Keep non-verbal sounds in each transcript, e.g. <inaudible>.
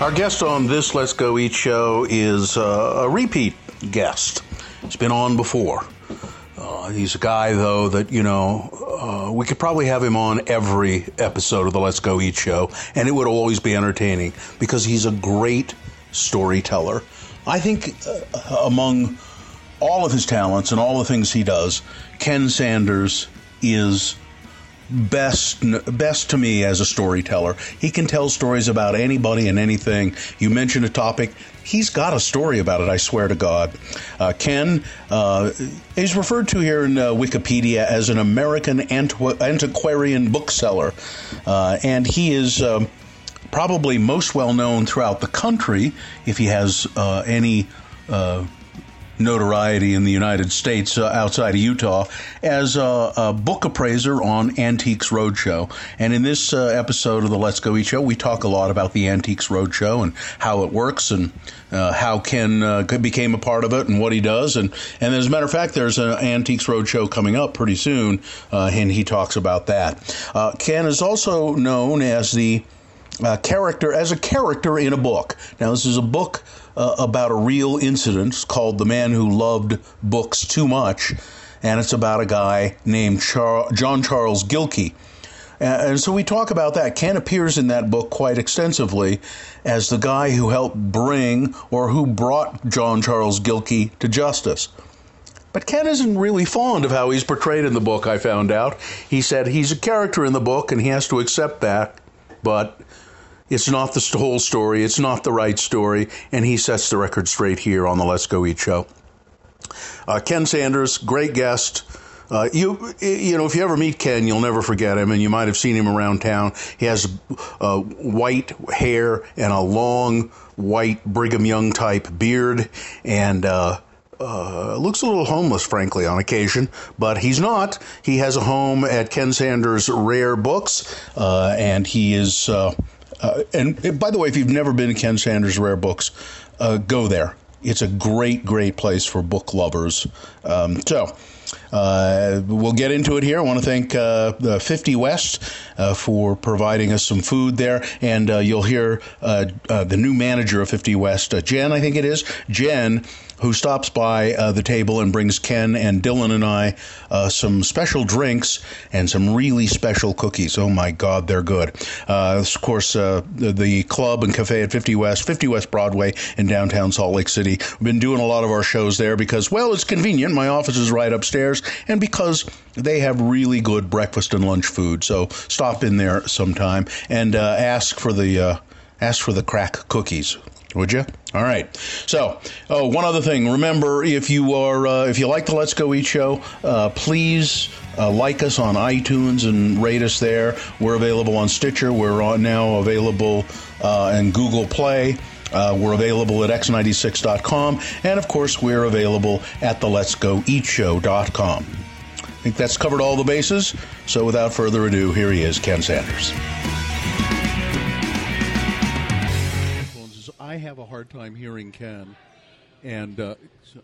Our guest on this Let's Go Eat show is uh, a repeat guest. He's been on before. Uh, he's a guy, though, that, you know, uh, we could probably have him on every episode of the Let's Go Eat show, and it would always be entertaining because he's a great storyteller. I think uh, among all of his talents and all the things he does, Ken Sanders is best best to me as a storyteller. He can tell stories about anybody and anything. You mention a topic, he's got a story about it. I swear to God. Uh, Ken uh, is referred to here in uh, Wikipedia as an American antiqu- antiquarian bookseller, uh, and he is. Um, probably most well known throughout the country if he has uh, any uh, notoriety in the United States uh, outside of Utah as a, a, book appraiser on Antiques Roadshow. And in this uh, episode of the Let's Go Eat Show, we talk a lot about the Antiques Roadshow and how it works and uh, how Ken uh, became a part of it and what he does. And, and as a matter of fact, there's an Antiques Roadshow coming up pretty soon, uh, and he talks about that. Uh, Ken is also known as the character as a character in a book. Now, this is a book uh, about a real incident called "The Man Who Loved Books Too Much," and it's about a guy named Char- John Charles Gilkey. And so we talk about that. Ken appears in that book quite extensively as the guy who helped bring or who brought John Charles Gilkey to justice. But Ken isn't really fond of how he's portrayed in the book, I found out. He said he's a character in the book and he has to accept that, but it's not the whole story. It's not the right story. And he sets the record straight here on the Let's Go Eat show. Uh, Ken Sanders, great guest. Uh, you you know if you ever meet Ken, you'll never forget him, and you might have seen him around town. He has uh, white hair and a long white Brigham Young type beard, and uh, uh, looks a little homeless, frankly, on occasion, but he's not. He has a home at Ken Sanders Rare Books, uh, and he is uh, and by the way, if you've never been to Ken Sanders Rare Books, uh, go there. It's a great, great place for book lovers. Um, so, uh, we'll get into it here. I want to thank uh, the 50 West uh, for providing us some food there, and uh, you'll hear uh, uh, the new manager of 50 West, Jen, I think it is. Jen who stops by uh, the table and brings Ken and Dylan and I uh, some special drinks and some really special cookies. Oh my God, they're good. Uh, of course, uh, the, the, club and cafe at 50 West, 50 West Broadway in downtown Salt Lake City. We've been doing a lot of our shows there because, well, it's convenient. My office is right upstairs, and because they have really good breakfast and lunch food. So stop in there sometime and uh, ask for the uh, ask for the crack cookies. Would you? All right. So, oh, one other thing. Remember, if you are, uh, if you like the Let's Go Eat show, uh, please uh, like us on iTunes and rate us there. We're available on Stitcher. We're on now available uh, in Google Play. Uh, we're available at x96.com. And of course, we're available at the Let's Go Eat Show.com. I think that's covered all the bases. So without further ado, here he is, Ken Sanders. Have a hard time hearing Ken, and uh, so,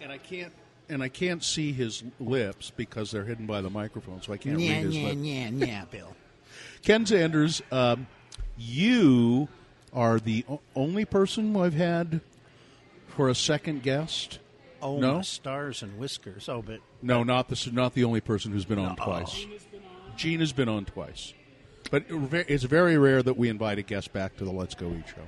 and I can't and I can't see his lips because they're hidden by the microphone, so I can't yeah, read his yeah, lips. Yeah, <laughs> yeah, Bill. Ken Sanders, um, you are the o- only person I've had for a second guest. Oh, no stars and whiskers. Oh, but no, not the not the only person who's been on no. twice. Gene has been on twice. But it's very rare that we invite a guest back to the Let's Go Eat show.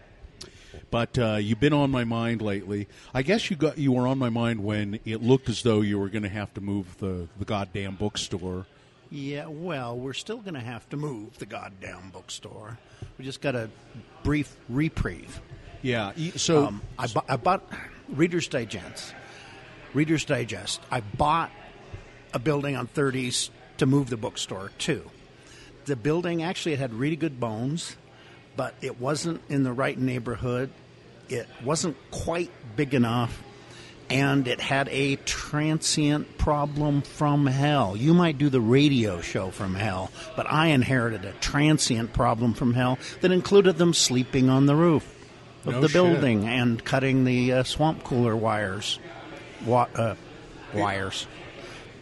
But uh, you've been on my mind lately. I guess you got you were on my mind when it looked as though you were going to have to move the the goddamn bookstore. Yeah, well, we're still going to have to move the goddamn bookstore. We just got a brief reprieve. Yeah. So um, I, bu- I bought Reader's Digest. Reader's Digest. I bought a building on 30s to move the bookstore to the building actually it had really good bones, but it wasn't in the right neighborhood. It wasn't quite big enough, and it had a transient problem from hell. You might do the radio show from hell, but I inherited a transient problem from hell that included them sleeping on the roof of no the shit. building and cutting the uh, swamp cooler wires. Wa- uh, wires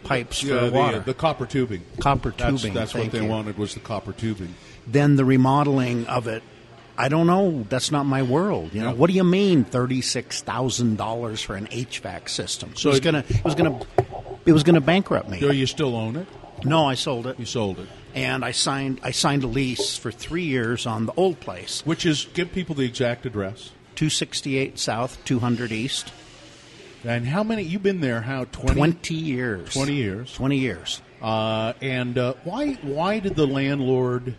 pipes yeah, for the, water. The copper tubing. Copper tubing. That's, that's what they you. wanted was the copper tubing. Then the remodeling of it I don't know. That's not my world. You know, what do you mean thirty six thousand dollars for an HVAC system? So it was gonna, it was gonna, it was gonna bankrupt me. Do you still own it? No, I sold it, You sold it. and I signed, I signed a lease for three years on the old place, Which is give people the exact address. two sixty eight South, two hundred East, And how many? You've been there? How twenty? twenty years, 20 years. twenty years. Uh, and uh, why? Why did the landlord?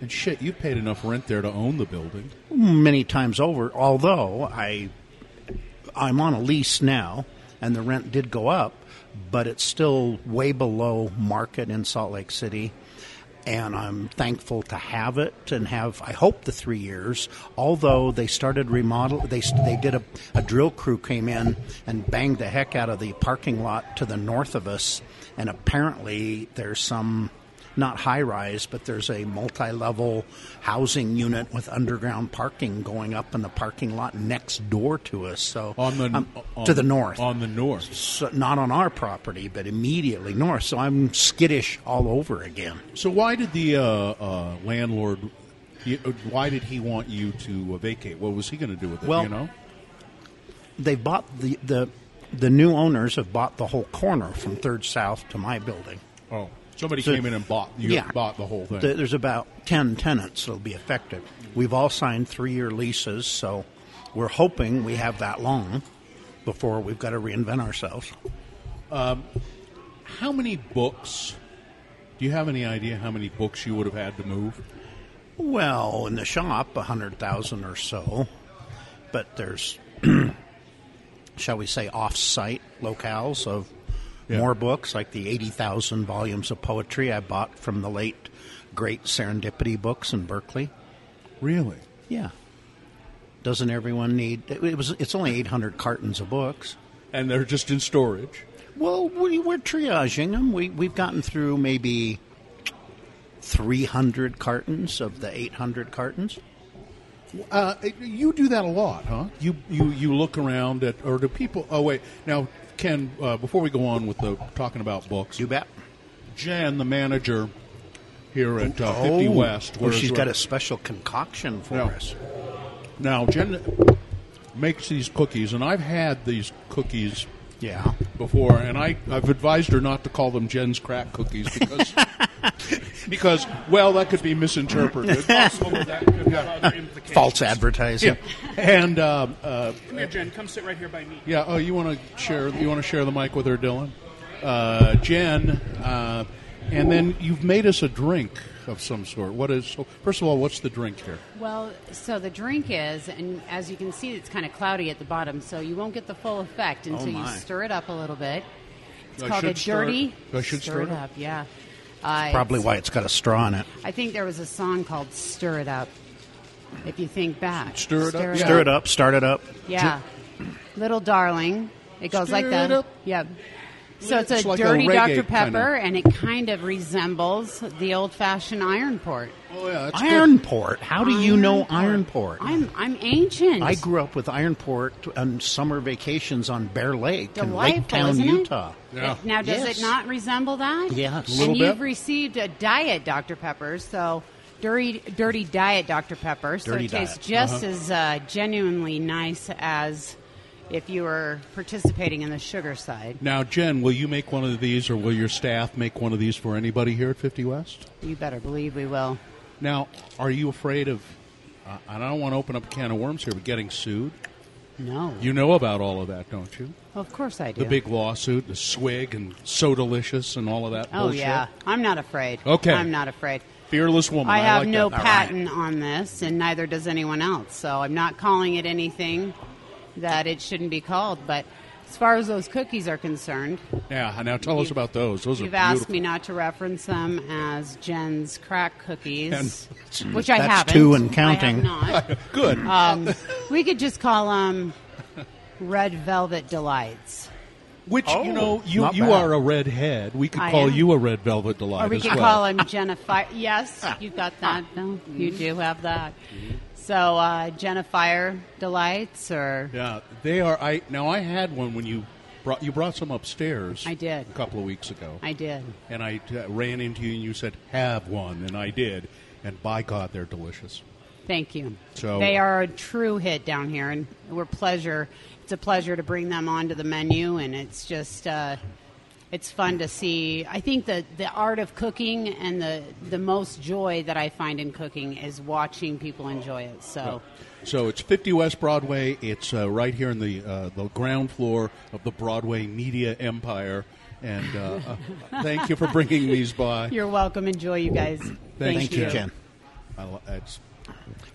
And shit, you paid enough rent there to own the building. many times over. Although I, I'm on a lease now, and the rent did go up, but it's still way below market in Salt Lake City. And I'm thankful to have it and have, I hope, the three years. Although they started remodel, they they did a, a drill crew came in and banged the heck out of the parking lot to the north of us, and apparently there's some not high rise, but there's a multi level housing unit with underground parking going up in the parking lot next door to us. So On the um, on- to the north, On the north. so not on our property, but immediately north. So I'm skittish all over again. So why did the uh, uh, landlord? uh, Why did he want you to uh, vacate? What was he going to do with it? Well- you know. They bought the the the new owners have bought the whole corner from Third South to my building. Oh, somebody So- came in and bought. You yeah, bought the whole thing. There's about ten tenants that'll be affected. We've all signed three-year leases, so we're hoping we have that long before we've got to reinvent ourselves. Um, how many books? Do you have any idea how many books you would have had to move? Well, in the shop, a hundred thousand or so, but there's, <clears throat> shall we say, off-site locales of Yeah. more books, like the eighty thousand volumes of poetry I bought from the late great Serendipity Books in Berkeley. Really? Yeah, doesn't everyone need? It was. It's only eight hundred cartons of books. And they're just in storage. Well, we, we're triaging them. We we've gotten through maybe three hundred cartons of the eight hundred cartons. Uh, you do that a lot, huh? You you you look around at, or do people? Oh wait, now Ken. Uh, before we go on with the talking about books, You bet. Jen, the manager here at uh, Fifty West, Well, where's- she's got a special concoction for Yeah. us. now Jen makes these cookies, and I've had these cookies Yeah. before, and I, I've advised her not to call them Jen's crack cookies because <laughs> because well that could be misinterpreted. <laughs> possible that that could have. <laughs> False advertising. and um, uh, Come here, Jen. Come sit right here by me. yeah, oh, you want to share? You want to share the mic with her, Dylan? Uh, Jen, uh, and then you've made us a drink of some sort. What is? So first of all, what's the drink here? Well, so the drink is, and as you can see, it's kind of cloudy at the bottom, so you won't get the full effect until you stir it up a little bit. It's I called a should stir it- dirty. I should stir it up? up, yeah. Uh, Probably it's- why it's got a straw in it. I think there was a song called "Stir It Up." If you think back, Stir it up? Yeah. Stir it up, start it up. Yeah, little darling. It goes like that. it up. Yeah. So it's, It's a like dirty reggae Dr kind Pepper, of- and it kind of resembles the old-fashioned iron port. Oh yeah, that's Ironport. How do you know Ironport. Ironport? I'm I'm ancient. I grew up with Ironport on summer vacations on Bear Lake in Delightful, Laketown, isn't it? Utah. Yeah. Now, does Yes. it not resemble that? Yes. A And little you've received a diet Dr. Pepper, so dirty, dirty diet Dr. Pepper. So Dirty it tastes diet. just as uh, genuinely nice as if you were participating in the sugar side. Now, Jen, will you make one of these, or will your staff make one of these for anybody here at Fifty West? You better believe we will. Now, are you afraid of? Uh, I don't want to open up a can of worms here, but getting sued. No. You know about all of that, don't you? of course I do. The big lawsuit, the swig, and Sodalicious, and all of that. oh, bullshit. yeah. I'm not afraid. Okay. I'm not afraid. fearless woman. I have like no that. patent on this, and neither does anyone else. So I'm not calling it anything that it shouldn't be called. But as far as those cookies are concerned, Yeah. Now tell us about those. Those you've are asked beautiful. me not to reference them as Jen's crack cookies, And- <laughs> which I haven't. two and I counting. have not. <laughs> Good. Um, we could just call them red velvet delights. Which you know, you you bad. are a redhead. We could I call am. you a red velvet delight Or we as could well. call him Jennifer. Yes, you've got that. <laughs> No, you do have that. So uh, Jennifer delights, or Yeah, they are. I now I had one when you brought you brought some upstairs. I did. a couple of weeks ago, I did. and I uh, ran into you and you said have one, and I did, and by God, they're delicious. Thank you. So- they are a true hit down here, and we're pleasure. It's a pleasure to bring them onto the menu, and it's just uh, it's fun to see. I think that the art of cooking and the the most joy that I find in cooking is watching people enjoy it. So. So it's 50 West Broadway. It's uh, right here in the uh, the ground floor of the Broadway media empire. And uh, uh, <laughs> thank you for bringing these by. You're welcome. Enjoy, you guys. Thank, Thank you, Jen. I, it's,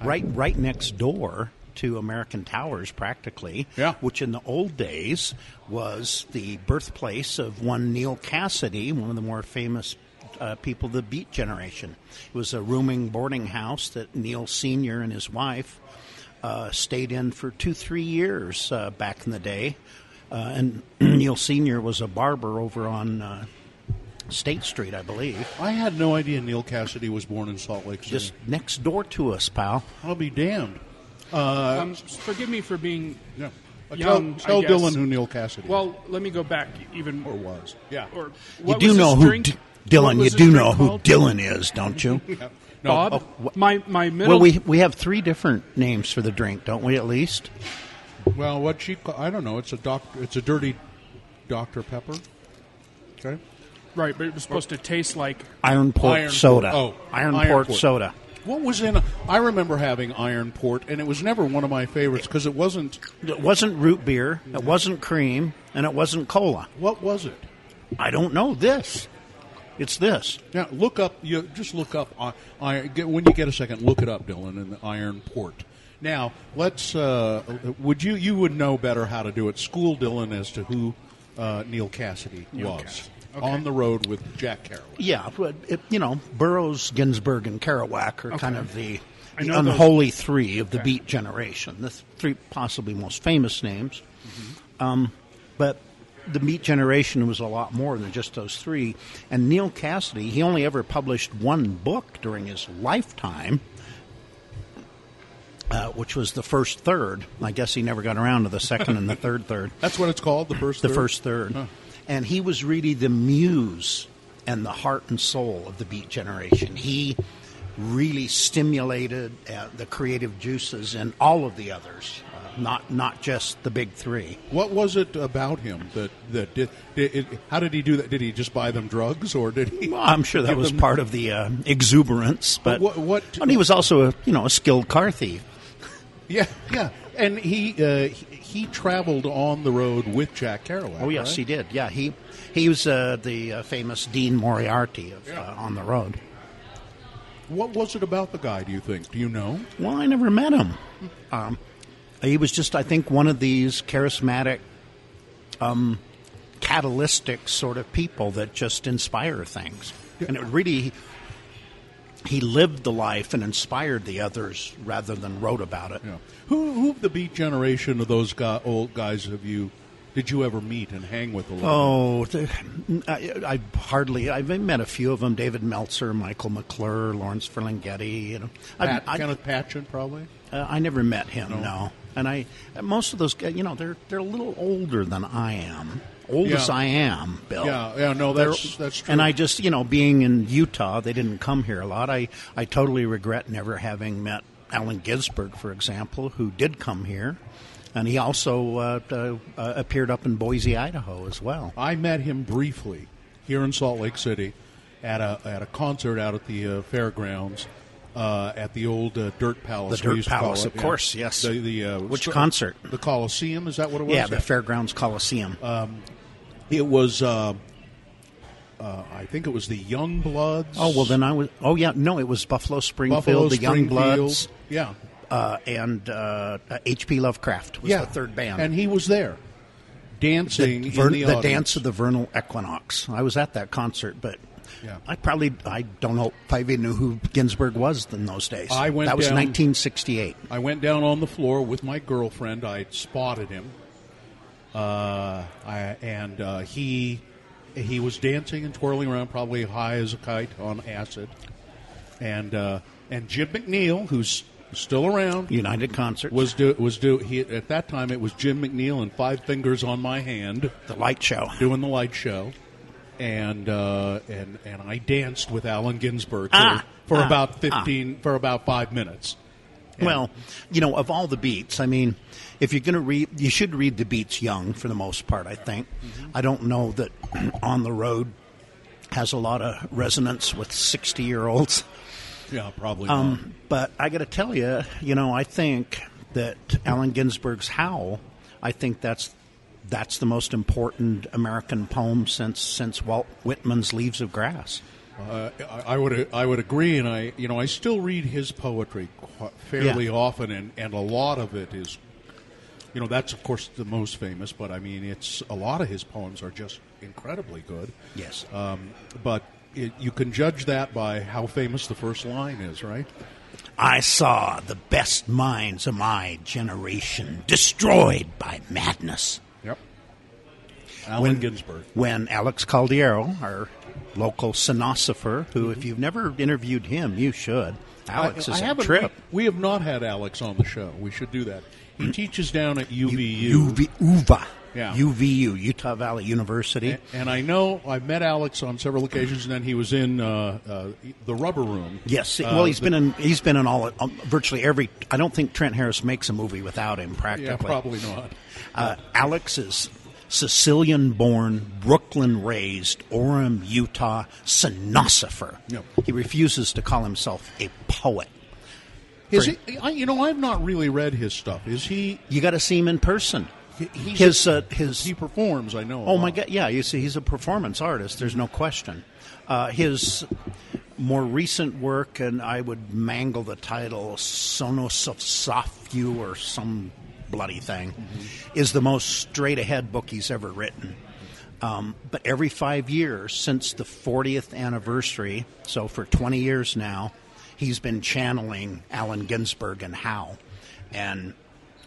Right, right next door to American Towers, practically. Yeah. Which in the old days was the birthplace of one Neal Cassady, one of the more famous uh, people of the Beat generation. It was a rooming boarding house that Neal Senior and his wife uh, stayed in for two, three years uh, back in the day. Uh, and <clears throat> Neal Senior was a barber over on uh, State Street, I believe, I had no idea Neal Cassady was born in Salt Lake City. just next door to us, pal. I'll be damned. Um, forgive me for being Yeah. Uh, young. tell tell I guess. Dylan who Neal Cassady Well, let me go back even or was. Yeah. Or You do was know who drink? D- Dylan. You do know who called? Dylan is, don't you? <laughs> No, Bob. oh, my my middle. well, we we have three different names for the drink, don't we? At least. well, what she ca- I don't know. It's a doctor. It's a dirty Dr Pepper. Okay. right, but it was supposed to taste like Iron Port Iron soda. Port. Oh, Iron, Iron Port, Port. soda. What was in? I remember having Iron Port, and it was never one of my favorites because it wasn't. It wasn't root beer. It wasn't cream, and it wasn't cola. What was it? I don't know this. It's this. Now look up. You just look up. uh, Iron, get, when you get a second, look it up, Dylan, in the Iron Port. Now let's. Uh, would you? You would know better how to do it. School Dylan as to who uh, Neal Cassady was Cassady. On the road with Jack Kerouac. Yeah, but it, you know, Burroughs, Ginsberg, and Kerouac are kind of the, the know those- unholy three of the Beat generation. The three possibly most famous names. Um, but the Beat generation was a lot more than just those three. And Neal Cassady, he only ever published one book during his lifetime. Uh, which was the first third. I guess he never got around to the second and the third third <laughs> That's what it's called. The first. the third? first third. And he was really the muse and the heart and soul of the Beat generation. He really stimulated uh, the creative juices in all of the others, uh, not not just the big three. What was it about him that that did? did it, how did he do that? Did he just buy them drugs, or did he? Well, I'm sure that was them- part of the uh, exuberance, but what- what- and he was also a you know a skilled car thief. Yeah, yeah. And he uh, he, traveled on the road with Jack Kerouac. Oh yes, right? he did. Yeah, he he was uh, the uh, famous Dean Moriarty of Yeah. uh, On the Road. What was it about the guy? Do you think? Do you know? Well, I never met him. Um, he was just, I think, one of these charismatic, um, catalytic sort of people that just inspire things. And it really, he lived the life and inspired the others rather than wrote about it. Yeah. Who who of the Beat generation of those guy, old guys have you? Did you ever meet and hang with a little? Oh, I, I hardly. I've met a few of them: David Meltzer, Michael McClure, Lawrence Ferlinghetti. You know, Pat, I, Kenneth Patchen, probably. Uh, I never met him. No. and I most of those guys, you know, they're they're a little older than I am. Old Yeah. as I am, Bill. Yeah, yeah, no, They're- that's- that's true. And I just, you know, being in Utah, they didn't come here a lot. I I totally regret never having met Allen Ginsberg, for example, who did come here, and he also uh, uh, uh, appeared up in Boise, Idaho, as well. I met him briefly here in Salt Lake City at a at a concert out at the uh, fairgrounds. Uh, at the old uh, Dirt Palace, The Dirt used to call Palace, of yeah. course, yes. The, the uh, Which concert? The Coliseum, is that what it was? Yeah, the Fairgrounds Coliseum. It was, uh, uh, I think it was the Youngbloods. oh well, then I was. Oh yeah, no, it was Buffalo Springfield, Buffalo the Young. Bloods. Yeah, uh, and uh, H.P. Lovecraft was yeah. the third band. and he was there dancing the, in ver- the, the dance of the vernal equinox. I was at that concert, but Yeah. I probably I don't know if I even knew who Ginsberg was in those days. I went that was down- 1968. I went down on the floor with my girlfriend. I spotted him, uh, I, and uh, he he was dancing and twirling around, probably high as a kite on acid. And uh, and Jim McNeil, who's still around, United Concert was do was do he at that time it was Jim McNeil and Five Fingers on My Hand the light show. doing the light show. And uh, and and I danced with Allen Ginsberg for, Ah, for ah, about fifteen for about five minutes, Well, you know, of all the beats, I mean, if you're going to read, you should read the beats young for the most part, I think. I don't know that <clears throat> On the Road has a lot of resonance with 60 year olds. Yeah, probably Um, but I got to tell you, you know, I think that Allen Ginsberg's Howl, I think that's that's the most important American poem since since Walt Whitman's Leaves of Grass. Uh, I I would I would agree, and I you know I still read his poetry fairly Yeah. often, and, and a lot of it is, you know, that's of course the most famous. But I mean, it's a lot of his poems are just incredibly good. Yes. Um, but it, you can judge that by how famous the first line is, right? I saw the best minds of my generation destroyed by madness. Allen When- Ginsberg. When Alex Caldiero, our local sonosopher, who, if you've never interviewed him, you should. Alex I, is I a trip. We, we have not had Alex on the show. We should do that. He teaches down at UVU. UV, UVA. Yeah. UVU, Utah Valley University. A- And I know I've met Alex on several occasions, and then he was in uh, uh, the Rubber Room. Yes, Uh, well, he's the- been in he's been in all um, virtually every. I don't think Trent Harris makes a movie without him. Practically, Yeah, probably not. Uh, Alex is Sicilian-born, Brooklyn-raised, Orem, Utah sonosopher. Yep. He refuses to call himself a poet. Is For- he? I, you know, I've not really read his stuff. Is he? You got to see him in person. he- His uh, his he performs. I know. Oh my. God! Yeah, you see, he's a performance artist. There's no question. Uh, his more recent work, and I would mangle the title "Sonosopsophu" or some bloody thing, is the most straight-ahead book he's ever written. Um, but every five years since the 40th anniversary, so for 20 years now, he's been channeling Allen Ginsberg and Howl. And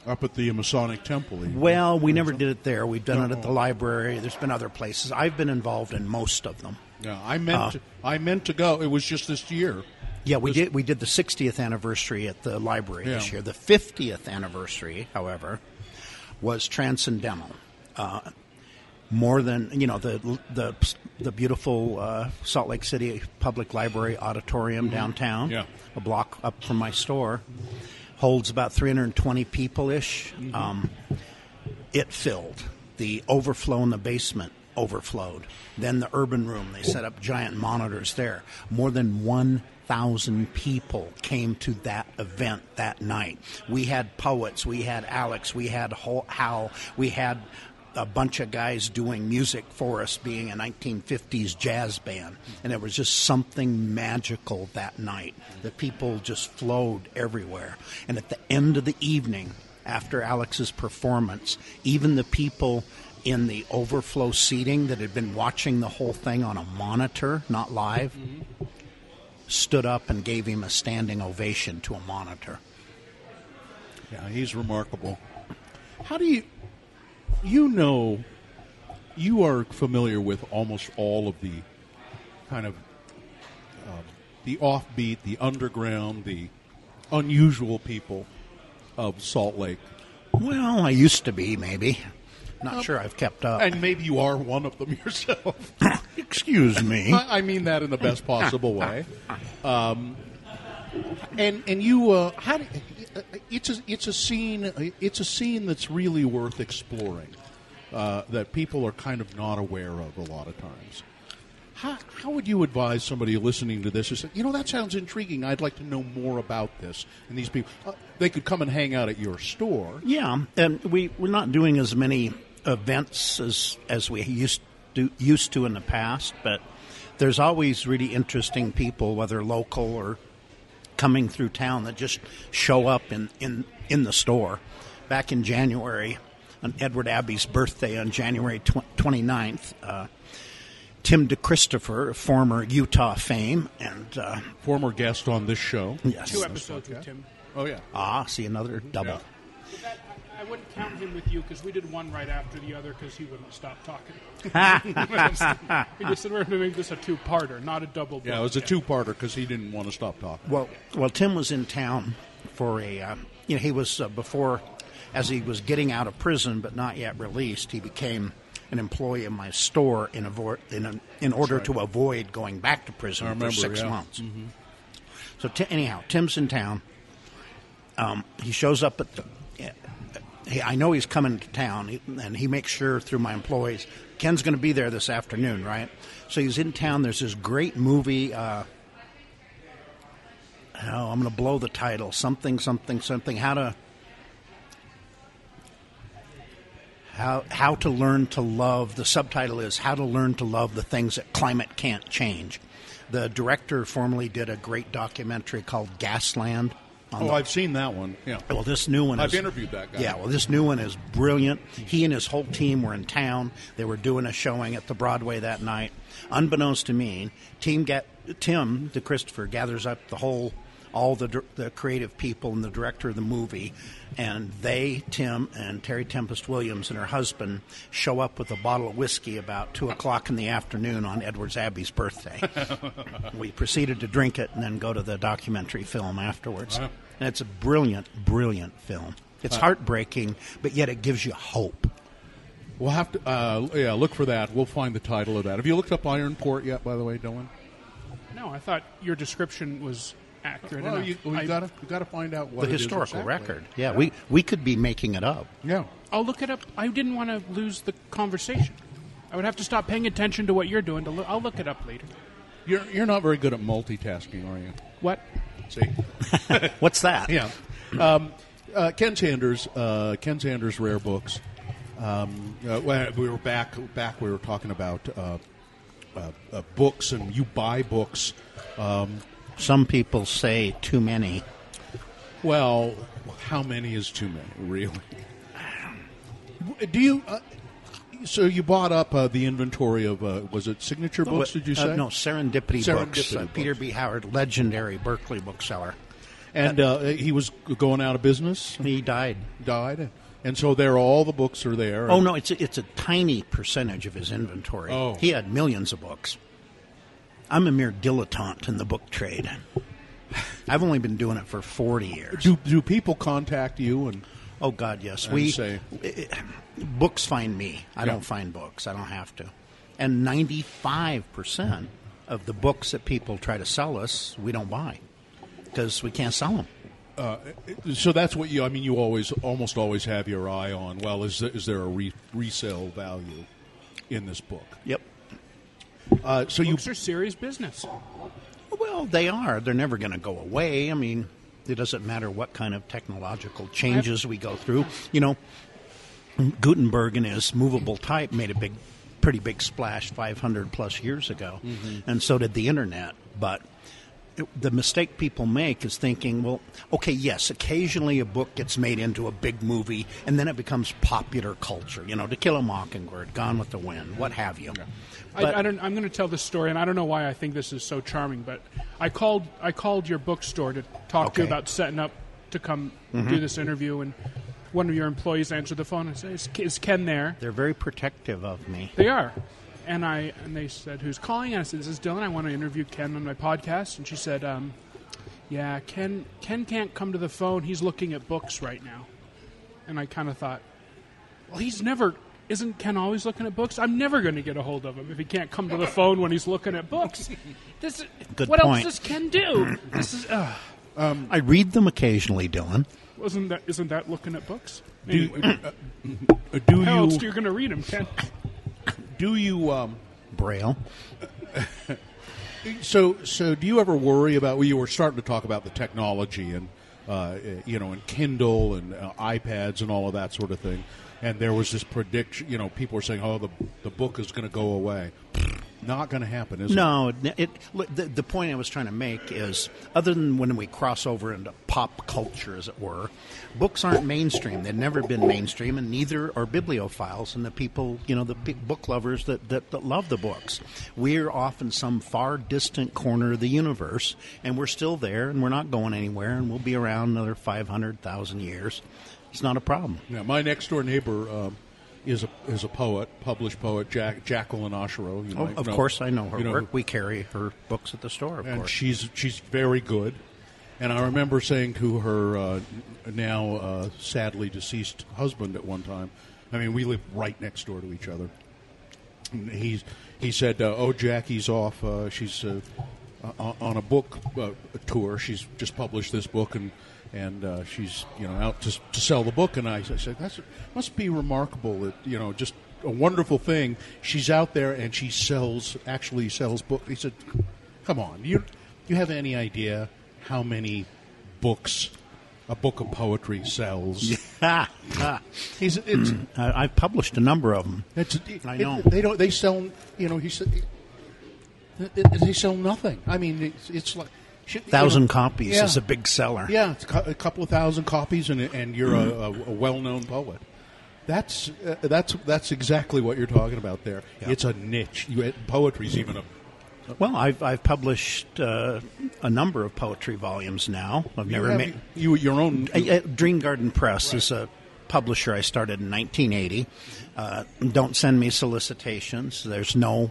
Up at the Masonic Temple. well, we never did it there. We've done it at the library. There's been other places. I've been involved in most of them. yeah, I meant. Uh, to, I meant to go. It was just this year. Yeah, we did. We did the 60th anniversary at the library this year. The 50th anniversary, however, was transcendental. Uh, more than you know, the the the beautiful uh, Salt Lake City Public Library auditorium downtown, Yeah. a block up from my store, holds about 320 people ish. Um, it filled. The overflow in the basement overflowed. Then the urban room, they set up giant monitors there. More than 1,000 people came to that event that night. We had poets, we had Alex, we had Hal, we had a bunch of guys doing music for us, being a 1950s jazz band. And there was just something magical that night. The people just flowed everywhere. And at the end of the evening, after Alex's performance, even the people in the overflow seating that had been watching the whole thing on a monitor, not live, mm-hmm. Stood up and gave him a standing ovation to a monitor. Yeah, he's remarkable. How do you, you know, you are familiar with almost all of the kind of um, the offbeat, the underground, the unusual people of Salt Lake, Well, I used to be, maybe. Not sure I've kept up. and maybe you are one of them <laughs> yourself. <coughs> Excuse me. I I mean that in the best possible <coughs> way. <coughs> Um, and and you, uh, how do, it's a it's a scene it's a scene that's really worth exploring. Uh, that people are kind of not aware of a lot of times. How, how would you advise somebody listening to this who said, you know, that sounds intriguing. I'd like to know more about this. And these people, uh, they could come and hang out at your store. Yeah, and we we're not doing as many events as as we used to used to in the past, but there's always really interesting people, whether local or coming through town, that just show up in in in the store. Back in January, on Edward Abbey's birthday on January tw- 29th, uh, Tim DeChristopher, former Utah fame, and uh, Former guest on this show. yes, Two episodes with Tim. Oh, yeah. ah, see another double. Yeah. But that, I, I wouldn't count him with you because we did one right after the other because he wouldn't stop talking. <laughs> <laughs> we just said we're going to make this a two-parter, not a double. Yeah, it was a two-parter because he didn't want to stop talking. Well, well, Tim was in town for a. Uh, you know, he was uh, before, as he was getting out of prison but not yet released. He became an employee of my store in avo- in, a, in order to avoid going back to prison remember, for six yeah. months. So t- anyhow, Tim's in town, um, he shows up at the. He, I know he's coming to town, and he makes sure through my employees Ken's going to be there this afternoon, right? So he's in town. There's this great movie. Uh, oh, I'm going to blow the title. Something, something, something. How to how how to learn to love. The subtitle is "How to Learn to Love the Things That Climate Can't Change." The director formerly did a great documentary called Gasland. Oh, the- I've seen that one. Yeah. well, this new one. I've is, interviewed that guy. Yeah, well, this new one is brilliant. He and his whole team were in town. They were doing a showing at the Broadway that night. Unbeknownst to me, team get Tim DeChristopher gathers up the whole, all the the creative people and the director of the movie, and they, Tim and Terry Tempest Williams and her husband, show up with a bottle of whiskey about two o'clock in the afternoon on Edwards Abbey's birthday. <laughs> we proceeded to drink it and then go to the documentary film afterwards. Wow. And it's a brilliant, brilliant film. It's heartbreaking, but yet it gives you hope. We'll have to, uh, yeah, look for that. We'll find the title of that. Have you looked up Iron Port yet, by the way, Dylan? No, I thought your description was accurate Well, enough. you, we I, got to got to find out what the it is historical exactly. record. Yeah, we we could be making it up. Yeah. I'll look it up. I didn't want to lose the conversation. I would have to stop paying attention to what you're doing. To look, I'll look it up later. You're you're not very good at multitasking, are you? What? See. <laughs> What's that? Yeah. Um, uh, Ken Sanders, uh, Ken Sanders Rare Books. Um, uh, we were back, back we were talking about uh, uh, uh, books, and you buy books. Um, Some people say too many. well, how many is too many, really? Do you? Uh, so you bought up uh, the inventory of uh, was it signature books? Did you Uh, say no, Serendipity, Serendipity Books. Uh, Books. Peter B. Howard, legendary Berkeley bookseller. And uh, he was going out of business, He died. died, and so there all the books are there. Oh no, it's a, it's a tiny percentage of his inventory. Oh. He had millions of books. I'm a mere dilettante in the book trade. I've only been doing it for 40 years. Do do people contact you and? Oh God, yes. And we say- eh, books find me. I Yeah. don't find books. I don't have to. And 95 percent of the books that people try to sell us, we don't buy because we can't sell them. Uh, so that's what you. I mean, you always, almost always have your eye on. Well, is there, is there a re- resale value in this book? Yep. Uh, so you Books are serious business. Well, they are. They're never going to go away. I mean, it doesn't matter what kind of technological changes we go through. You know, Gutenberg and his movable type made a big, pretty big splash 500 plus years ago, and so did the internet. But the mistake people make is thinking, well, okay, yes, occasionally a book gets made into a big movie, and then it becomes popular culture. You know, To Kill a Mockingbird, Gone with the Wind, what have you. But- I, I don't, I'm going to tell this story, and I don't know why I think this is so charming, but I called I called your bookstore to talk to you about setting up to come mm-hmm. do this interview, and one of your employees answered the phone and said, "Is, is Ken there?" They're very protective of me. They are. And I and they said, "Who's calling?" And I said, "This is Dylan. I want to interview Ken on my podcast." And she said, um, "Yeah, Ken. Ken can't come to the phone. He's looking at books right now." And I kind of thought, "Well, he's never. Isn't Ken always looking at books? I'm never going to get a hold of him if he can't come to the phone when he's looking at books. This, Good what point. else does Ken do? this is uh, I read them occasionally, Dylan. wasn't that isn't that looking at books? do, Anyway, uh, do how else you are you going to read them, Ken? Do you um, Braille. <laughs> so so do you ever worry about? Well, you were starting to talk about the technology and uh, you know and Kindle and uh, iPads and all of that sort of thing. And there was this prediction. You know, people were saying, "Oh, the the book is going to go away." Not going to happen, is it? No, it, the, the point I was trying to make is other than when we cross over into pop culture, as it were, books aren't mainstream. They've never been mainstream, and neither are bibliophiles and the people, you know, the book lovers that, that, that love the books. We're off in some far distant corner of the universe, and we're still there, and we're not going anywhere, and we'll be around another 500,000 years. It's not a problem. Yeah, my next door neighbor um, is a is a poet, published poet, Jack, Jacqueline Osherow. You Oh, of know- course, I know her you know, work. We carry her books at the store, of and course. she's she's very good. And I remember saying to her uh, now uh, sadly deceased husband at one time. I mean, we live right next door to each other. And he's he said, uh, "Oh, Jackie's off. Uh, she's uh, on a book uh, tour. She's just published this book and and uh, she's you know out to, to sell the book. And I, I said that must be remarkable. That you know just a wonderful thing. She's out there and she sells actually sells books. He said, "Come on, you you have any idea how many books?" A book of poetry sells. <laughs> He's, it's, I, I've published a number of them. it's, I it- know. they don't. They sell. You know, he said they, they sell nothing. I mean, it's, it's like shit, you Thousand know, copies yeah. is a big seller. Yeah, it's a couple of thousand copies, and and you're a, a, a well-known poet. That's uh, that's that's exactly what you're talking about there. It's a niche. You, poetry's even a Well, I've I've published uh, a number of poetry volumes now. I've never made. you your own. Uh, uh, Dream Garden Press is a publisher I started in 1980. Uh, don't send me solicitations. There's no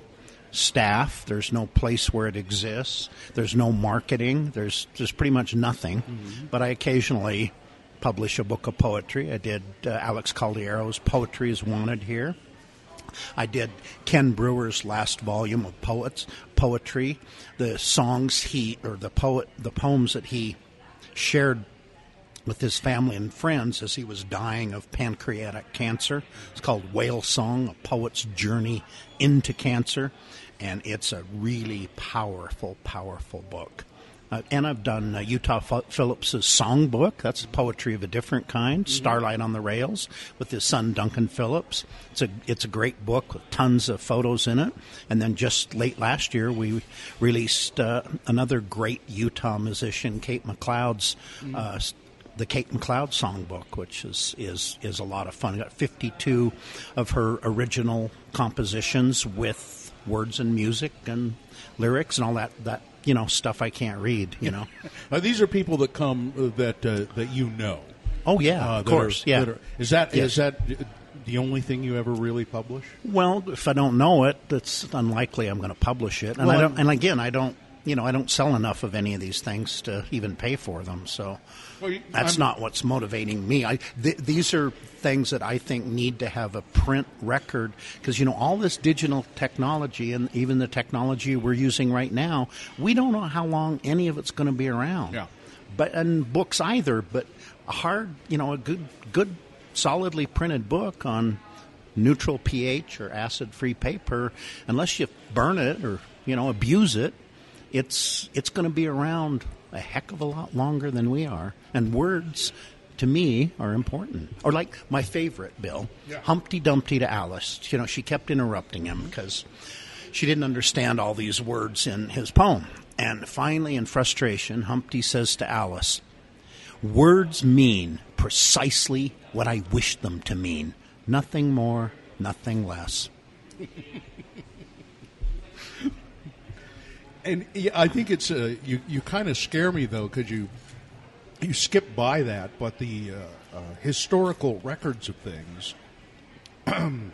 staff. There's no place where it exists. There's no marketing. There's there's pretty much nothing. But I occasionally publish a book of poetry. I did uh, Alex Caldiero's Poetry is Wanted here. I did Ken Brewer's last volume of poets poetry, the songs he or the poet the poems that he shared with his family and friends as he was dying of pancreatic cancer. It's called Whale Song: A Poet's Journey into Cancer, and it's a really powerful, powerful book. Uh, and I've done uh, Utah Ph- Phillips's songbook. That's poetry of a different kind. Starlight on the Rails with his son Duncan Phillips. It's a it's a great book with tons of photos in it. And then just late last year, we released uh, another great Utah musician, Kate McLeod's. Uh, s- the Kate McLeod songbook, which is, is is a lot of fun. I got 52 of her original compositions with words and music and lyrics and all that that you know stuff I can't read. You know. <laughs> Uh, these are people that come uh, that uh, that you know. Oh yeah, Uh, of course. are- yeah. that are- is that is Yes. that the only thing you ever really publish? Well, if I don't know it, it's unlikely I'm going to publish it. And I don't. And again, I don't. You know, I don't sell enough of any of these things to even pay for them. So Well, you- that's I'm- not what's motivating me. I th- these are things that I think need to have a print record because you know all this digital technology and even the technology we're using right now, we don't know how long any of it's going to be around. Yeah. But and books either. But a hard, you know, a good, good, solidly printed book on neutral pH or acid-free paper, unless you burn it or you know abuse it, it's it's going to be around a heck of a lot longer than we are. And words, to me, are important. Or like my favorite, Bill, Humpty Dumpty to Alice. You know, she kept interrupting him because she didn't understand all these words in his poem. And finally, in frustration, Humpty says to Alice, Words mean precisely what I wish them to mean. Nothing more, nothing less. <laughs> And I think it's uh, you. You kind of scare me though because you you skip by that, but the uh, uh, historical records of things. <clears throat>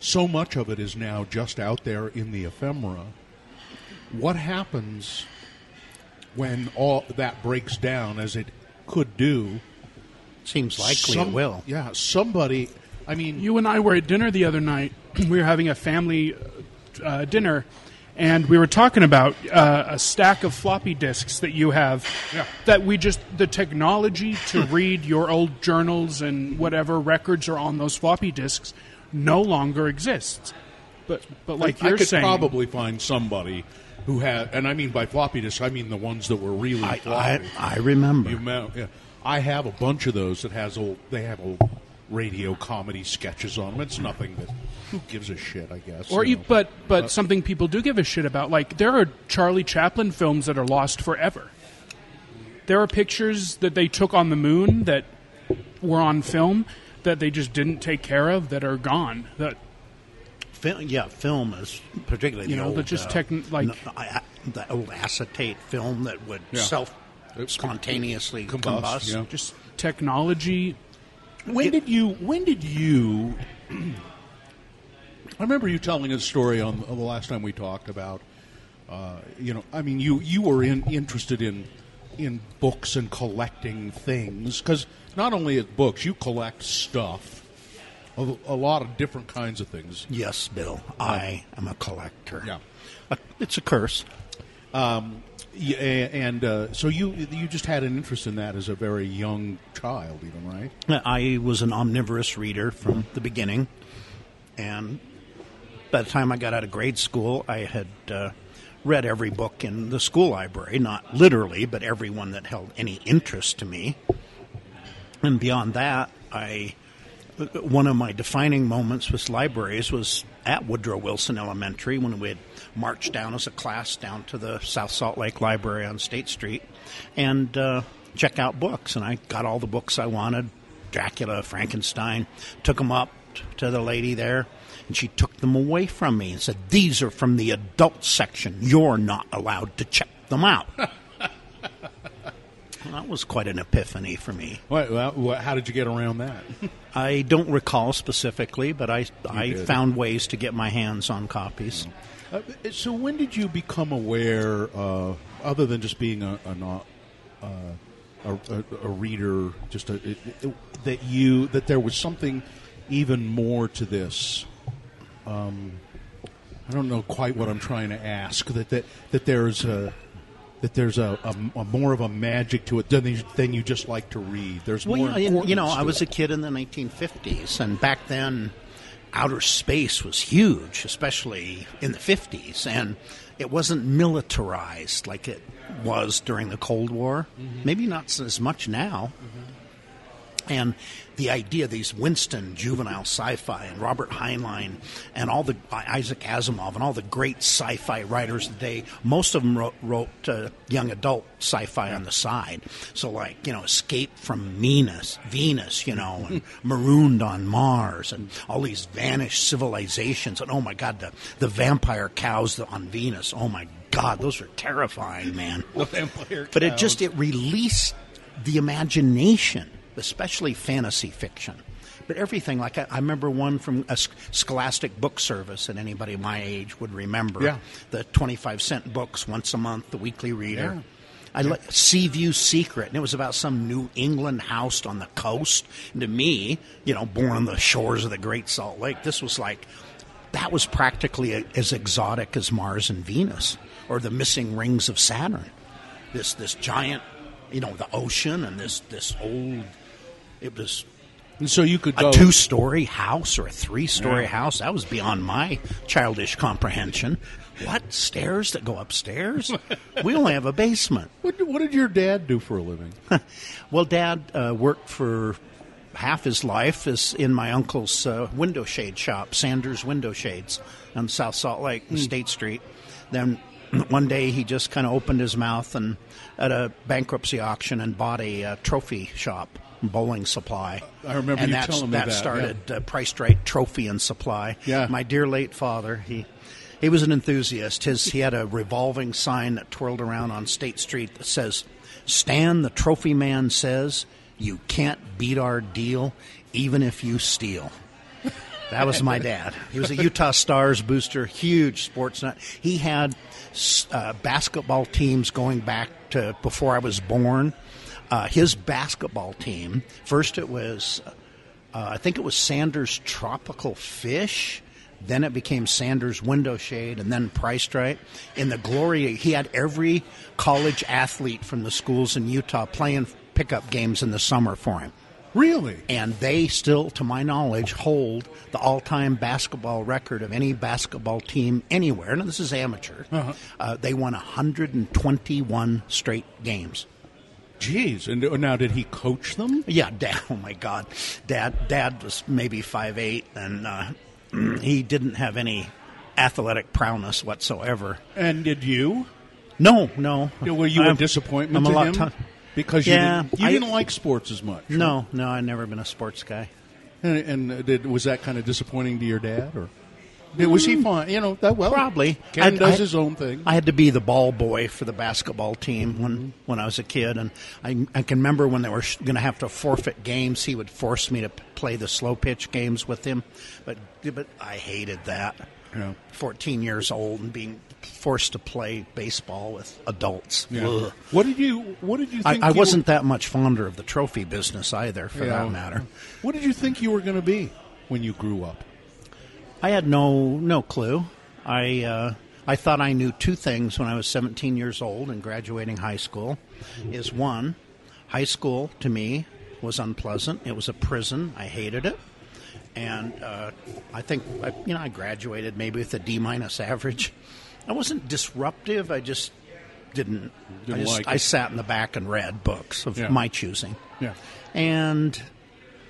so much of it is now just out there in the ephemera. What happens when all that breaks down, as it could do? Seems likely Some- it will. Yeah, somebody. I mean, You and I were at dinner the other night. <clears throat> we were having a family uh, dinner, and we were talking about uh, a stack of floppy disks that you have. Yeah. That we just the technology to <laughs> read your old journals and whatever records are on those floppy disks no longer exists. But but like I you're saying. You could saying, probably find somebody who had, and I mean by floppy disk, I mean the ones that were really I, I, floppy. I remember. You mount, yeah. I have a bunch of those that has old. They have old radio comedy sketches on them. It's nothing that who gives a shit. I guess. Or you you, know. but but something people do give a shit about. Like there are Charlie Chaplin films that are lost forever. There are pictures that they took on the moon that were on film that they just didn't take care of that are gone. That Fil- yeah, film is particularly You the know, old, the just uh, techn- like- n- I- the old acetate film that would Yeah. self spontaneously Combust, combust. yeah. just technology. When did you? When did you? <clears throat> I remember you telling a story on, the last time we talked about. Uh, you know, I mean, you you were in, interested in in books and collecting things because not only at books, you collect stuff, a, a lot of different kinds of things. Yes, Bill. I am a collector. Yeah. It's a curse. Um, yeah, and uh, so you you just had an interest in that as a very young child, even right? I was an omnivorous reader from the beginning, and by the time I got out of grade school, I had uh, read every book in the school library, not literally, but every one that held any interest to me. And beyond that, I one of my defining moments with libraries was at Woodrow Wilson Elementary when we had marched down as a class down to the South Salt Lake Library on State Street and uh, check out books. And I got all the books I wanted Dracula, Frankenstein, took them up to the lady there. And she took them away from me and said, These are from the adult section. You're not allowed to check them out. <laughs> that was quite an epiphany for me. What, well, how did you get around that? <laughs> I don't recall specifically, but I I did. found ways to get my hands on copies. Uh, so when did you become aware, uh, other than just being a, a, uh, a, a, a reader, just it, it- that you that there was something even more to this? Um, I don't know quite what I'm trying to ask. That that, that there's a that there's a, a, a more of a magic to it than you, than you just like to read. There's Well, more. you know, you know, I was it. a kid in the 1950s, and back then, outer space was huge, especially in the 50s, and it wasn't militarized like it was during the Cold War. Mm-hmm. Maybe not as much now. Mm-hmm. And the idea, these Winston juvenile sci-fi and Robert Heinlein and all the Isaac Asimov and all the great sci-fi writers today, most of them wrote, wrote uh, young adult sci-fi on the side. So like, you know, Escape from Venus, Venus, you know, and <laughs> Marooned on Mars and all these vanished civilizations. And oh my God, the, the vampire cows on Venus. Oh my God, those are terrifying, man. The vampire cows. But it just it released the imagination, especially fantasy fiction. But everything like I, I remember one from a Scholastic book service that anybody my age would remember. Yeah. The twenty-five cent books once a month, the Weekly Reader. Yeah. I like Seaview Secret, and it was about some New England house on the coast. And to me, you know, born on the shores of the Great Salt Lake, this was like that was practically a, as exotic as Mars and Venus, or the missing rings of Saturn. This this giant, you know, the ocean and this this old. It was And so you could a go two-story house or a three-story Yeah. house. That was beyond my childish comprehension. What stairs that go upstairs? we only have a basement. <laughs> What, what did your dad do for a living? <laughs> Well, Dad uh, worked for half his life is in my uncle's uh, window shade shop, Sanders Window Shades, on South Salt Lake, State Street. Then <clears throat> one day he just kind of opened his mouth and at a bankruptcy auction and bought a uh, trophy shop, bowling supply. I remember and you telling me that, started uh, Priced Right Trophy and Supply. Yeah. my dear late father, he. He was an enthusiast. His he had a revolving sign that twirled around on State Street that says, "Stan, the trophy man says you can't beat our deal, even if you steal." That was my dad. He was a Utah Stars booster, huge sports nut. He had uh, basketball teams going back to before I was born. Uh, his basketball team, first it was, uh, I think it was Sanders Tropical Fish. Then it became Sanders Window Shade, and then Priced Right. In the glory, he had every college athlete from the schools in Utah playing pickup games in the summer for him Really? and they still, to my knowledge, hold the all-time basketball record of any basketball team anywhere. Now, this is amateur. Uh, they won 121 straight games. Jeez. And now, did he coach them? Yeah, <laughs> Dad. Oh my God, Dad. Dad was maybe five eight, and uh, <clears throat> he didn't have any athletic prowess whatsoever. And did you? No, no. Were you a I'm- disappointment I'm a to lot him? ti- because you, Yeah, didn't, you I- didn't like sports as much. right? no, no. I've never been a sports guy. And, and uh, did, was that kind of disappointing to your dad, or Yeah, was he mm-hmm. fine? You know that well. Probably. Ken I- does I- his own thing. I had to be the ball boy for the basketball team when, mm-hmm. when I was a kid, and I, I can remember when they were going to have to forfeit games. He would force me to play the slow pitch games with him, but but I hated that. Yeah. Fourteen years old and being forced to play baseball with adults. Yeah. What did you What did you I. I you wasn't were- that much fonder of the trophy business either, for Yeah. that matter. What did you think you were going to be when you grew up? I had no no clue. I uh, I thought I knew two things when I was 17 years old and graduating high school. Is one, high school to me was unpleasant. It was a prison. I hated it, and uh, I think I, you know I graduated maybe with a D minus average. I wasn't disruptive. I just didn't. Didn't I, just, like I sat in the back and read books of Yeah. my choosing. Yeah. And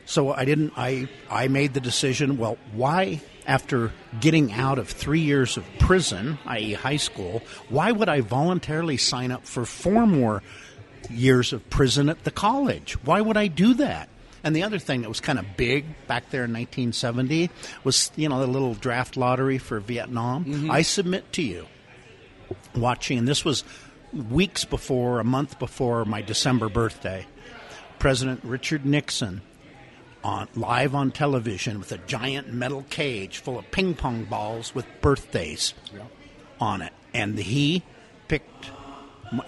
so I didn't. I I made the decision. Well, why? After getting out of three years of prison, i.e., high school, why would I voluntarily sign up for four more years of prison at the college? Why would I do that? And the other thing that was kind of big back there in 1970 was, you know, the little draft lottery for Vietnam. Mm-hmm. I submit to you, watching, and this was weeks before, a month before my December birthday, President Richard Nixon on live on television with a giant metal cage full of ping pong balls with birthdays on it, and he picked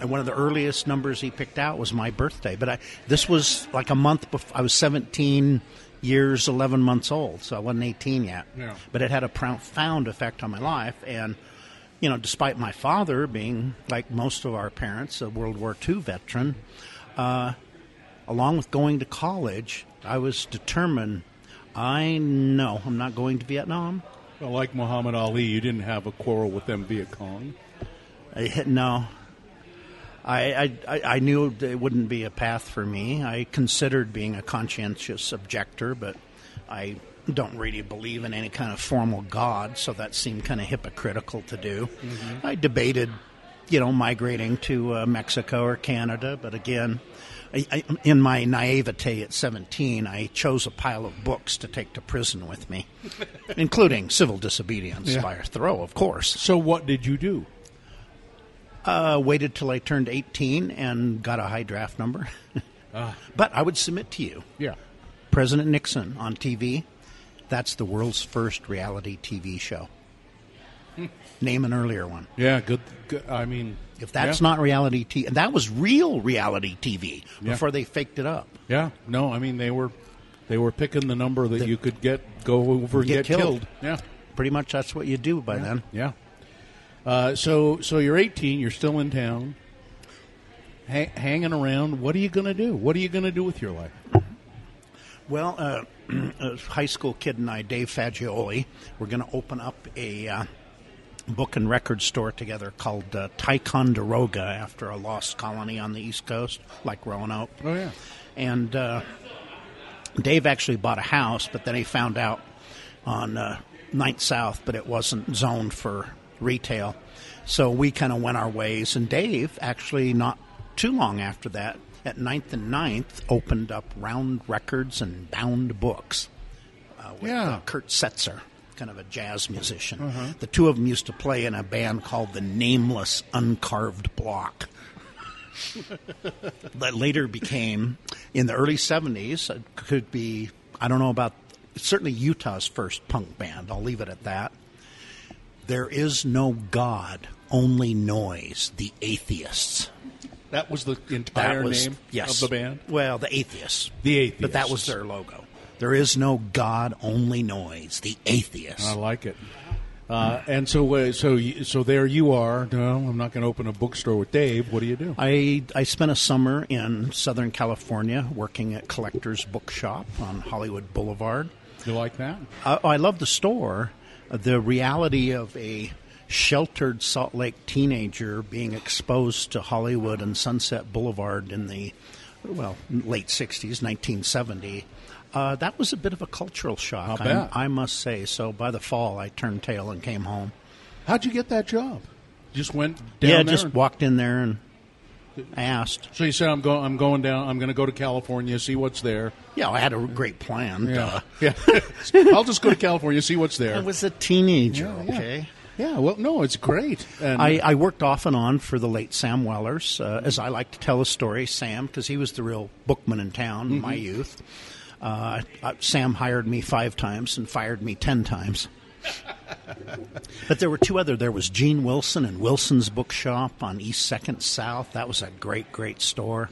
one of the earliest numbers he picked out was my birthday. But I, this was like a month before I was 17 years, 11 months old, so I wasn't 18 yet. Yeah. But it had a profound effect on my life, and you know, despite my father being like most of our parents, a World War II veteran, uh, along with going to college, I was determined. I know I'm not going to Vietnam. Well, like Muhammad Ali, you didn't have a quarrel with them Viet Cong. I, no. I, I, I knew it wouldn't be a path for me. I considered being a conscientious objector, but I don't really believe in any kind of formal God, so that seemed kind of hypocritical to do. I debated, you know, migrating to uh, Mexico or Canada, but again, I, I, in my naivete at 17, I chose a pile of books to take to prison with me, <laughs> including Civil Disobedience Yeah. by Thoreau, of course. So what did you do? Uh, waited till I turned 18 and got a high draft number. <laughs> But I would submit to you Yeah. President Nixon on TV, that's the world's first reality TV show. Name an earlier one. Yeah, good. good I mean, If that's yeah. not reality TV, and that was real reality TV Yeah. before they faked it up. Yeah, no, I mean they were they were picking the number that you could get go over and Get get, killed. Yeah, Pretty much that's what you do by then. yeah. Uh, so so you're 18, you're still in town, ha- hanging around. What are you going to do? What are you going to do with your life? Well, uh, <clears throat> a high school kid and I, Dave Fagioli, we're going to open up a uh, book and record store together called uh, Ticonderoga after a lost colony on the East Coast, like Roanoke. Oh yeah, And uh, Dave actually bought a house, but then he found out on uh, Ninth South, but it wasn't zoned for retail. So we kind of went our ways. And Dave actually, not too long after that, at Ninth and Ninth, opened up Round Records and Bound Books uh, with Yeah. uh, Kurt Setzer, kind of a jazz musician. Mm-hmm. The two of them used to play in a band called the Nameless Uncarved Block. <laughs> That later became in the early 70s it could be i don't know about certainly utah's first punk band i'll leave it at that. There is no god only noise the atheists. That was the entire was name yes. of the band. well the atheists. The Atheists. but that was their logo there is no god only noise the atheist. I like it. Uh, and so, uh, so, you- so there you are. No, I'm not going to open a bookstore with Dave. What do you do? I, I spent a summer in Southern California working at Collector's Bookshop on Hollywood Boulevard. You like that? I, I love the store. The reality of a sheltered Salt Lake teenager being exposed to Hollywood and Sunset Boulevard in the well late '60s, 1970. Uh, that was a bit of a cultural shock. I, I must say. So by the fall, I turned tail and came home. How'd you get that job? Just went down yeah, just and- walked in there and asked. So you said I'm going. I'm going down. I'm going to go to California, see what's there. Yeah, I had a great plan. duh. <laughs> yeah. I'll just go to California, see what's there. I was a teenager. Yeah, yeah. Okay. yeah. Well, no, it's great. And I, I worked off and on for the late Sam Wellers, uh, as I like to tell the story, Sam, because he was the real bookman in town in my youth. Uh, uh, Sam hired me five times and fired me ten times. but there were two other. There was Gene Wilson and Wilson's Bookshop on East Second South. That was a great, great store.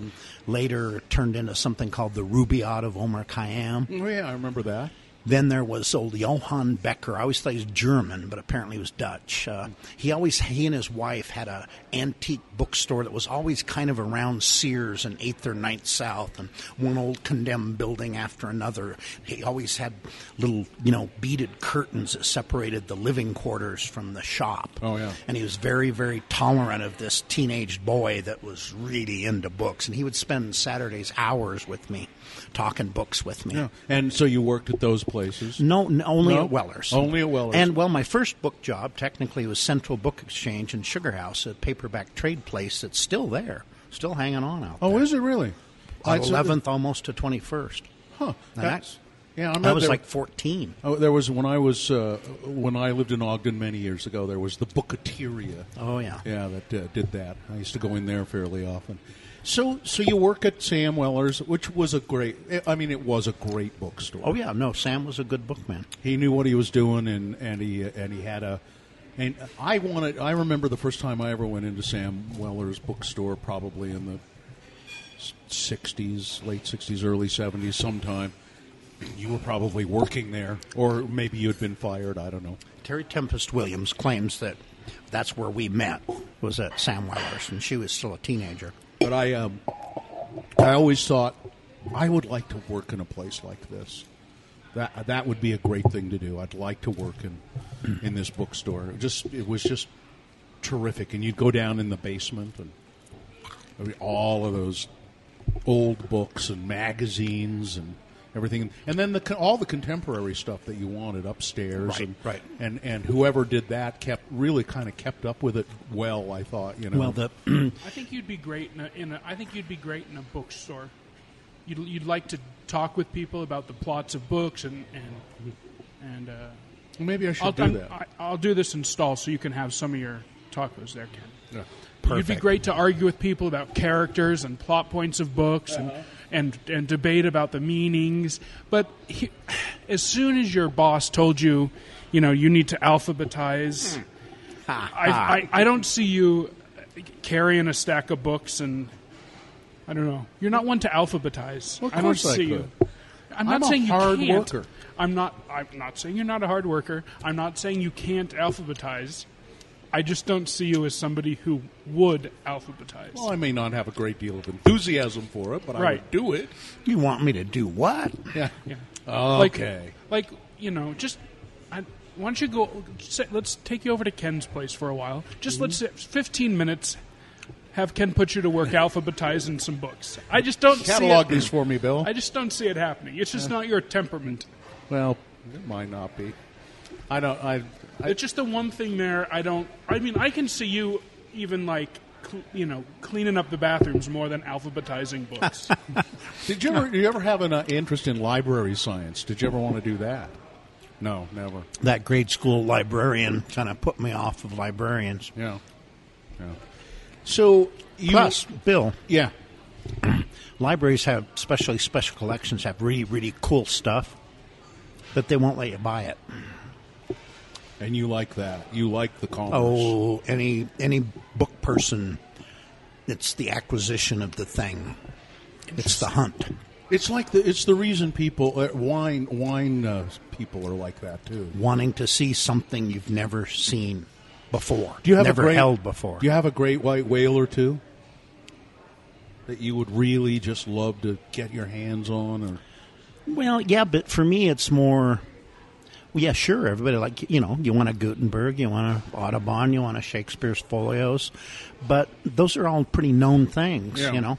Later, turned into something called the Rubaiyat of Omar Khayyam. oh yeah, I remember that. Then there was old Johann Becker. I always thought he was German, but apparently he was Dutch. Uh, he always, he and his wife had a antique bookstore that was always kind of around Sears and Eighth or Ninth South, and one old condemned building after another. He always had little, you know, beaded curtains that separated the living quarters from the shop. Oh, yeah. And he was very, very tolerant of this teenage boy that was really into books, and he would spend Saturdays hours with me, talking books with me. Yeah. And so you worked at those places. No, n- only No? at Weller's. Only at Weller's. And well, my first book job technically was Central Book Exchange in Sugar House, a paperback trade place that's still there, still hanging on out there. Oh, is it really? Eleventh, almost to twenty first. Huh. That's yeah. I I was there- like fourteen. Oh, there was when I was uh, when I lived in Ogden many years ago. There was the Bookateria. Oh yeah. Yeah, that uh, did that. I used to go in there fairly often. So, so you work at Sam Weller's, which was a great. I mean, it was a great bookstore. Oh yeah. No, Sam was a good bookman. He knew what he was doing, and and he and he had a. And I wanted. I remember the first time I ever went into Sam Weller's bookstore, probably in the '60s, late '60s, early '70s, sometime. You were probably working there, or maybe you had been fired. I don't know. Terry Tempest Williams claims that that's where we met was at Sam Weller's, and she was still a teenager. But I, um, I always thought I would like to work in a place like this. That that would be a great thing to do. I'd like to work in in this bookstore. It just it was just terrific, and you'd go down in the basement and I mean, all of those old books and magazines and everything, and then the all the contemporary stuff that you wanted upstairs. Right, and, right. And and whoever did that kept really kind of kept up with it well. I thought you know. Well, the <clears throat> I think you'd be great in a, in a. I think you'd be great in a bookstore. You'd, you'd like to talk with people about the plots of books and and and. Uh, maybe I should I'll, do I'm- that. I, I'll do this in stall so you can have some of your tacos there, Ken. Yeah. You'd be great to argue with people about characters and plot points of books and, and and debate about the meanings. But he, as soon as your boss told you, you know, you need to alphabetize, I, I, I don't see you carrying a stack of books and I don't know. You're not one to alphabetize. Well, of I don't course I see could. you. I'm not I'm a saying you hard can't. worker. I'm not. I'm not saying you're not a hard worker. I'm not saying you can't alphabetize. I just don't see you as somebody who would alphabetize. Well, I may not have a great deal of enthusiasm for it, but I Right. would do it. you want me to do what? Yeah. yeah. Okay. Like, like you know, just I, why don't you go? Say, let's take you over to Ken's place for a while. Just let's mm-hmm. say 15 minutes. Have Ken put you to work <laughs> alphabetizing some books. I just don't Catalog see it. these for me, Bill. I just don't see it happening. It's just not your temperament. well, it might not be. I don't. I. I It's just the one thing there. I don't. I mean, I can see you even like cl- you know cleaning up the bathrooms more than alphabetizing books. <laughs> did you ever? Did you ever have an uh, interest in library science? Did you ever want to do that? No, never. That grade school librarian kind of put me off of librarians. Yeah. Yeah. So you. Plus, Bill, Yeah. <clears throat> libraries have, especially special collections, have really, really cool stuff, but they won't let you buy it. And you like that. You like the commerce. Oh, any any book person, it's the acquisition of the thing. It's the hunt. It's like the. It's the reason people uh, wine wine uh, people are like that too. Wanting to see something you've never seen before. Do you have never a great, held before? Do you have a great white whale or two that you would really just love to get your hands on? Or Well, yeah, but for me, it's more. Yeah, sure. Everybody like you know, you want a Gutenberg, you want a Audubon, you want a Shakespeare's folios, but those are all pretty known things. Yeah. You know,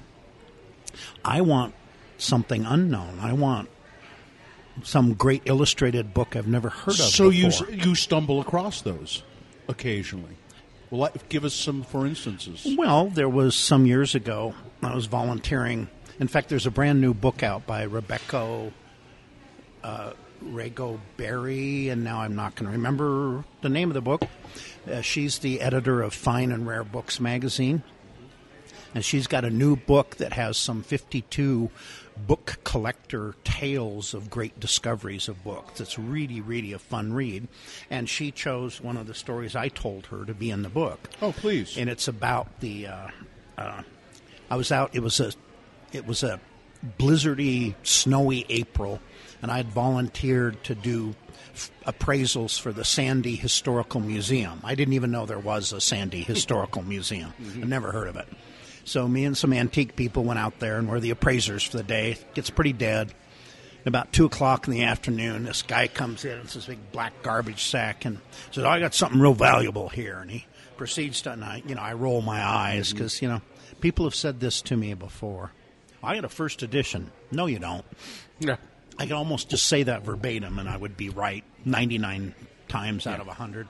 I want something unknown. I want some great illustrated book I've never heard of. so you before. you stumble across those occasionally. Well, give us some for instances. Well, there was some years ago. I was volunteering. In fact, there's a brand new book out by Rebecca uh, Rego Barry, and now I'm not going to remember the name of the book. Uh, she's the editor of Fine and Rare Books magazine, and she's got a new book that has some 52 book collector tales of great discoveries of books. It's really, really a fun read, and she chose one of the stories I told her to be in the book Oh, please. and it's about the. Uh, uh, I was out. It was a, it was a blizzardy, snowy April, and I had volunteered to do f- appraisals for the Sandy Historical Museum. I didn't even know there was a Sandy Historical <laughs> Museum. I'd mm-hmm. never heard of it. So me and some antique people went out there and were the appraisers for the day. It gets pretty dead. About two o'clock in the afternoon, this guy comes in. It's this big black garbage sack, and says, "Oh, "I got something real valuable here." And he proceeds to, and I, you know, I roll my eyes mm-hmm. because you know people have said this to me before. I got a first edition. No, you don't. Yeah. I could almost just say that verbatim, and I would be right 99 times out of 100.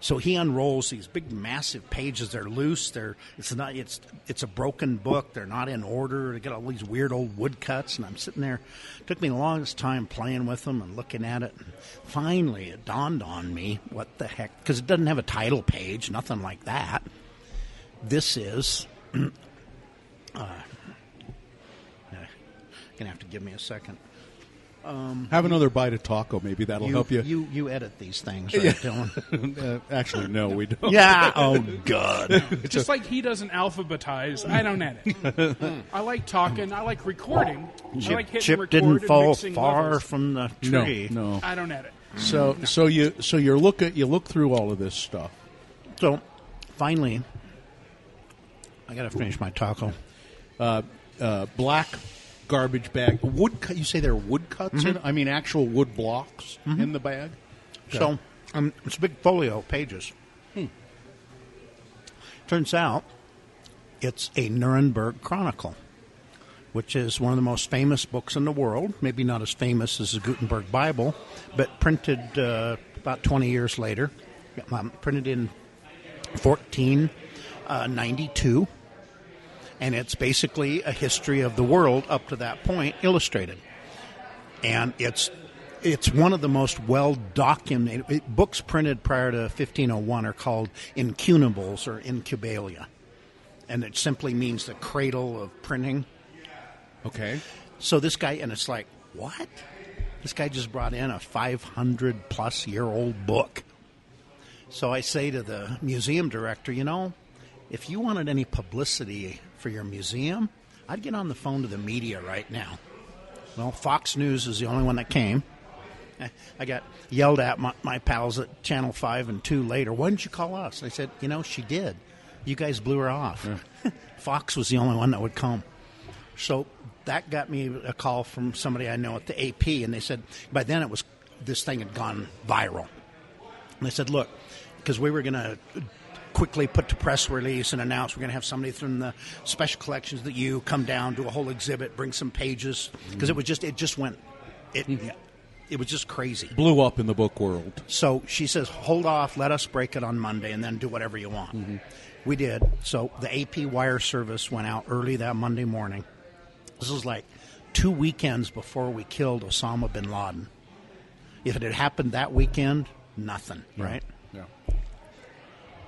So he unrolls these big, massive pages. They're loose. They're it's not it's it's a broken book. They're not in order. They got all these weird old woodcuts, and I'm sitting there. It took me the longest time playing with them and looking at it. And finally, it dawned on me what the heck because it doesn't have a title page, nothing like that. This is. <clears throat> uh, gonna have to give me a second. Have another bite of taco. Maybe that'll help you. You you edit these things, <laughs> right, Dylan? <laughs> uh, actually, no, we don't. yeah. <laughs> Oh God. Just like he doesn't alphabetize, I don't edit. I like talking. I like recording. I like hitting Chip record didn't fall far levels. from the tree. no. I don't edit. So, so you, so you're look at you look through all of this stuff. So finally, I got to finish my taco. Uh, black garbage bag. Wood. cut- You say there are wood cuts in? I mean, actual wood blocks in the bag. So um, it's a big folio of pages. Turns out it's a Nuremberg Chronicle, which is one of the most famous books in the world. Maybe not as famous as the Gutenberg Bible, but printed uh, about 20 years later. Um, printed in 1492. And it's basically a history of the world up to that point illustrated. And it's it's one of the most well documented books printed prior to 1501 are called incunables or incunabula. And it simply means the cradle of printing. Okay. so this guy and it's like what? This guy just brought in a 500 plus year old book. So i say to the museum director you know if you wanted any publicity for your museum i'd get on the phone to the media right now well, Fox News is the only one that came. <laughs> I- got yelled at my, my pals at Channel 5 and 2 later. Why didn't you call us? I said, you know, she did. You guys blew her off. <laughs> Fox was the only one that would come. So that got me a call from somebody I know at the AP, and they said, by then it was, this thing had gone viral. And they said, look, because we were going to quickly put to press release and announce we're going to have somebody from the special collections that you come down, do a whole exhibit, bring some pages, because it was just, it just went, it, mm-hmm. it was just crazy. Blew up in the book world. So she says, hold off, let us break it on Monday, and then do whatever you want. Mm-hmm. We did. So the AP wire service went out early that Monday morning. This was like two weekends before we killed Osama bin Laden. If it had happened that weekend, nothing, right?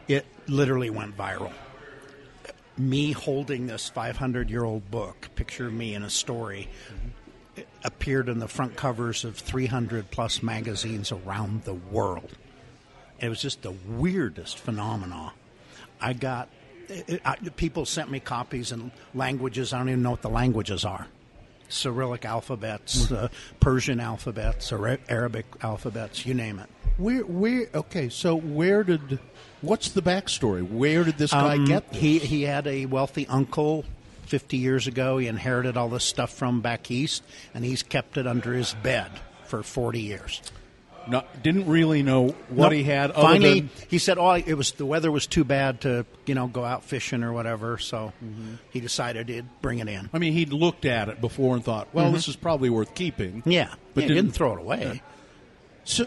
It literally went viral. Me holding this 500 year old book, picture of me in a story, appeared in the front covers of 300 plus magazines around the world. It was just the weirdest phenomena. I got it, I, people sent me copies in languages I don't even know what the languages are. Cyrillic alphabets, uh, Persian alphabets, Arabic alphabets, you name it. Where, where? Okay, so where did? What's the backstory? Where did this guy Um, get this? He he had a wealthy uncle. Fifty years ago, he inherited all this stuff from back east, and he's kept it under his bed for forty years. Not, didn't really know what Nope. he had. Other Finally, than, he said, "Oh, it was the weather was too bad to you know go out fishing or whatever." So he decided he'd bring it in. I mean, he'd looked at it before and thought, "Well, this is probably worth keeping." Mm-hmm. Yeah, but yeah, he didn't throw it away. So,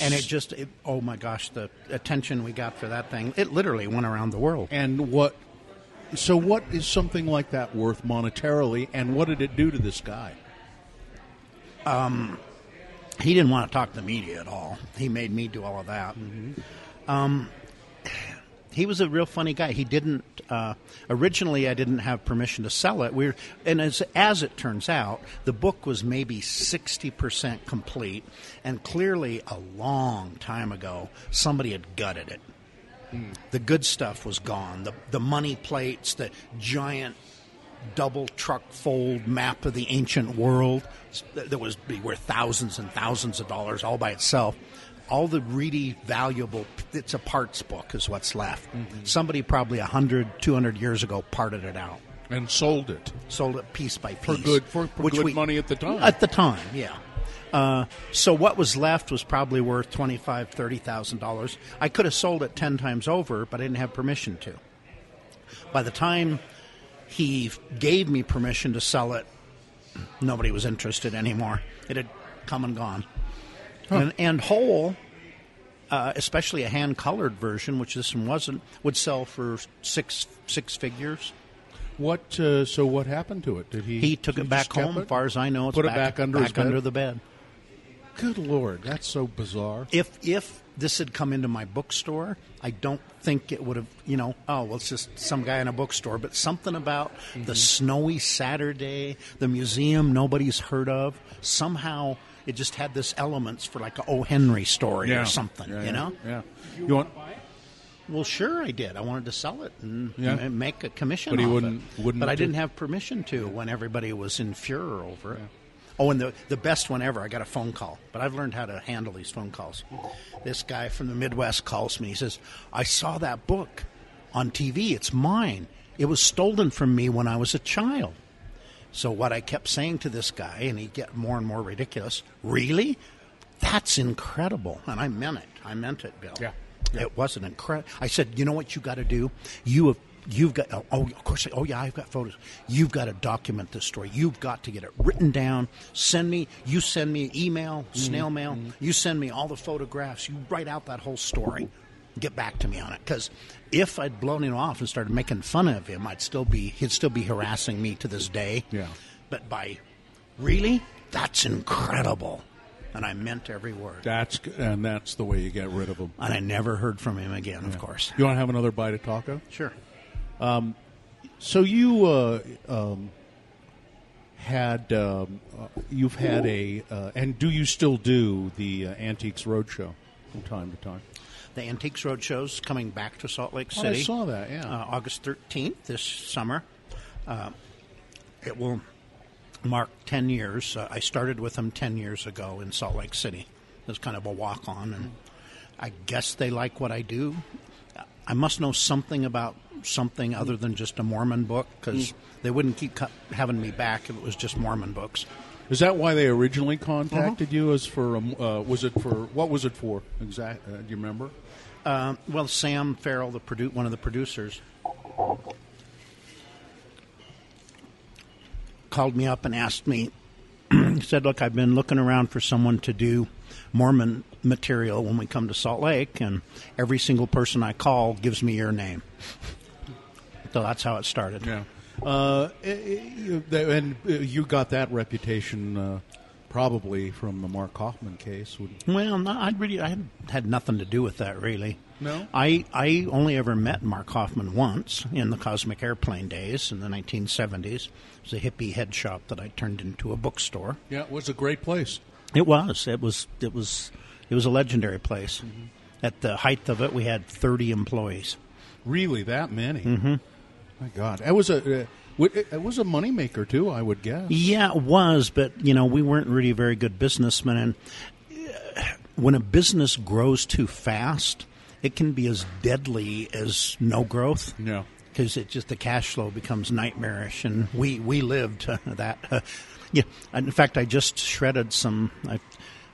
And it just, it, oh my gosh, the attention we got for that thing, it literally went around the world. and what? So, what is something like that worth monetarily, and what did it do to this guy? Um, He didn't want to talk to the media at all. He made me do all of that. Um, he was a real funny guy. He didn't uh, originally. I didn't have permission to sell it. We were, and as as it turns out, the book was maybe sixty percent complete, and clearly a long time ago somebody had gutted it. The good stuff was gone. The the money plates, the giant double truck fold map of the ancient world that was be worth thousands and thousands of dollars all by itself. All the really valuable, it's a parts book, is what's left. Somebody probably 100, 200 years ago parted it out, and sold it sold it piece by piece for good for, for good we- money at the time. At the time, yeah. Uh, so what was left was probably worth twenty five, thirty thousand dollars. I could have sold it ten times over, but I didn't have permission to. By the time he gave me permission to sell it, nobody was interested anymore. It had come and gone. And, and whole, uh, especially a hand colored version, which this one wasn't, would sell for six six figures. what? Uh, so what happened to it? Did he? He took it back home. it? As far as I know, it's Put it back, back under bed? under the bed. Good lord, that's so bizarre. If if this had come into my bookstore, I don't think it would have. You know, oh well, it's just some guy in a bookstore. But something about Mm-hmm. the snowy Saturday, the museum nobody's heard of. Somehow, it just had this elements for like a O. Henry story or something. Yeah, you yeah, know. Yeah. You want? Well, sure, I did. I wanted to sell it and, Yeah. make a commission. But he wouldn't- It. wouldn't But I didn't have permission to when everybody was in furor over it. Oh, and the the best one ever. I got a phone call, but I've learned how to handle these phone calls. This guy from the Midwest calls me. He says, "I saw that book on TV. It's mine. It was stolen from me when I was a child." So what I kept saying to this guy, and he get more and more ridiculous. Really? That's incredible, and I meant it. I meant it, Bill. Yeah. It was an incredible. I said, you know what you got to do? You have. You've got oh, oh of course oh yeah I've got photos. You've got to document this story. You've got to get it written down. Send me you send me email, mm-hmm. snail mail. Mm-hmm. You send me all the photographs. You write out that whole story. Get back to me on it because if I'd blown him off and started making fun of him, I'd still be he'd still be harassing me to this day. Yeah. But by really, that's incredible, and I meant every word. That's and that's the way you get rid of them. And I never heard from him again. Of course. You want to have another bite of taco? Sure. So you uh, um, had um, uh, you've had a uh, and do you still do the uh, Antiques Roadshow from time to time? The Antiques Roadshow's coming back to Salt Lake Oh, I saw that, yeah. Uh, August 13th this summer. Uh, it will mark 10 years. Uh, I started with them 10 years ago in Salt Lake City. It was kind of a walk on, and I guess they like what I do. I must know something about something other than just a Mormon book because they wouldn't keep cu- having me back if it was just Mormon books. Is that why they originally contacted Uh-huh. you? As for uh, was it for what was it for exact? Uh, do you remember? Um, well, Sam Farrell, the produ- one of the producers, called me up and asked me. <clears throat> he said, "Look, I've been looking around for someone to do Mormon material when we come to Salt Lake, and every single person I call gives me your name." <laughs> So that's how it started. Yeah. Uh, eh, eh, you- and uh, you got that reputation uh, probably from the Mark Hofmann case. Would, Well, no, I really I had, had nothing to do with that really. No? I I only ever met Mark Hofmann once in the Cosmic Airplane days in the 1970s. It was a hippie head shop that I turned into a bookstore. yeah, it was a great place. It was. It was. It was. It was a legendary place. Mm-hmm. At the height of it, we had 30 employees. Really, that many? Mm-hmm. My God, it was a uh, it it was a moneymaker too. I would guess. Yeah, it was, but you know, we weren't really very good businessmen. And uh, when a business grows too fast, it can be as deadly as no growth. Yeah. because it just the cash flow becomes nightmarish, and we we lived uh, that. Uh, yeah, and in fact, I just shredded some. I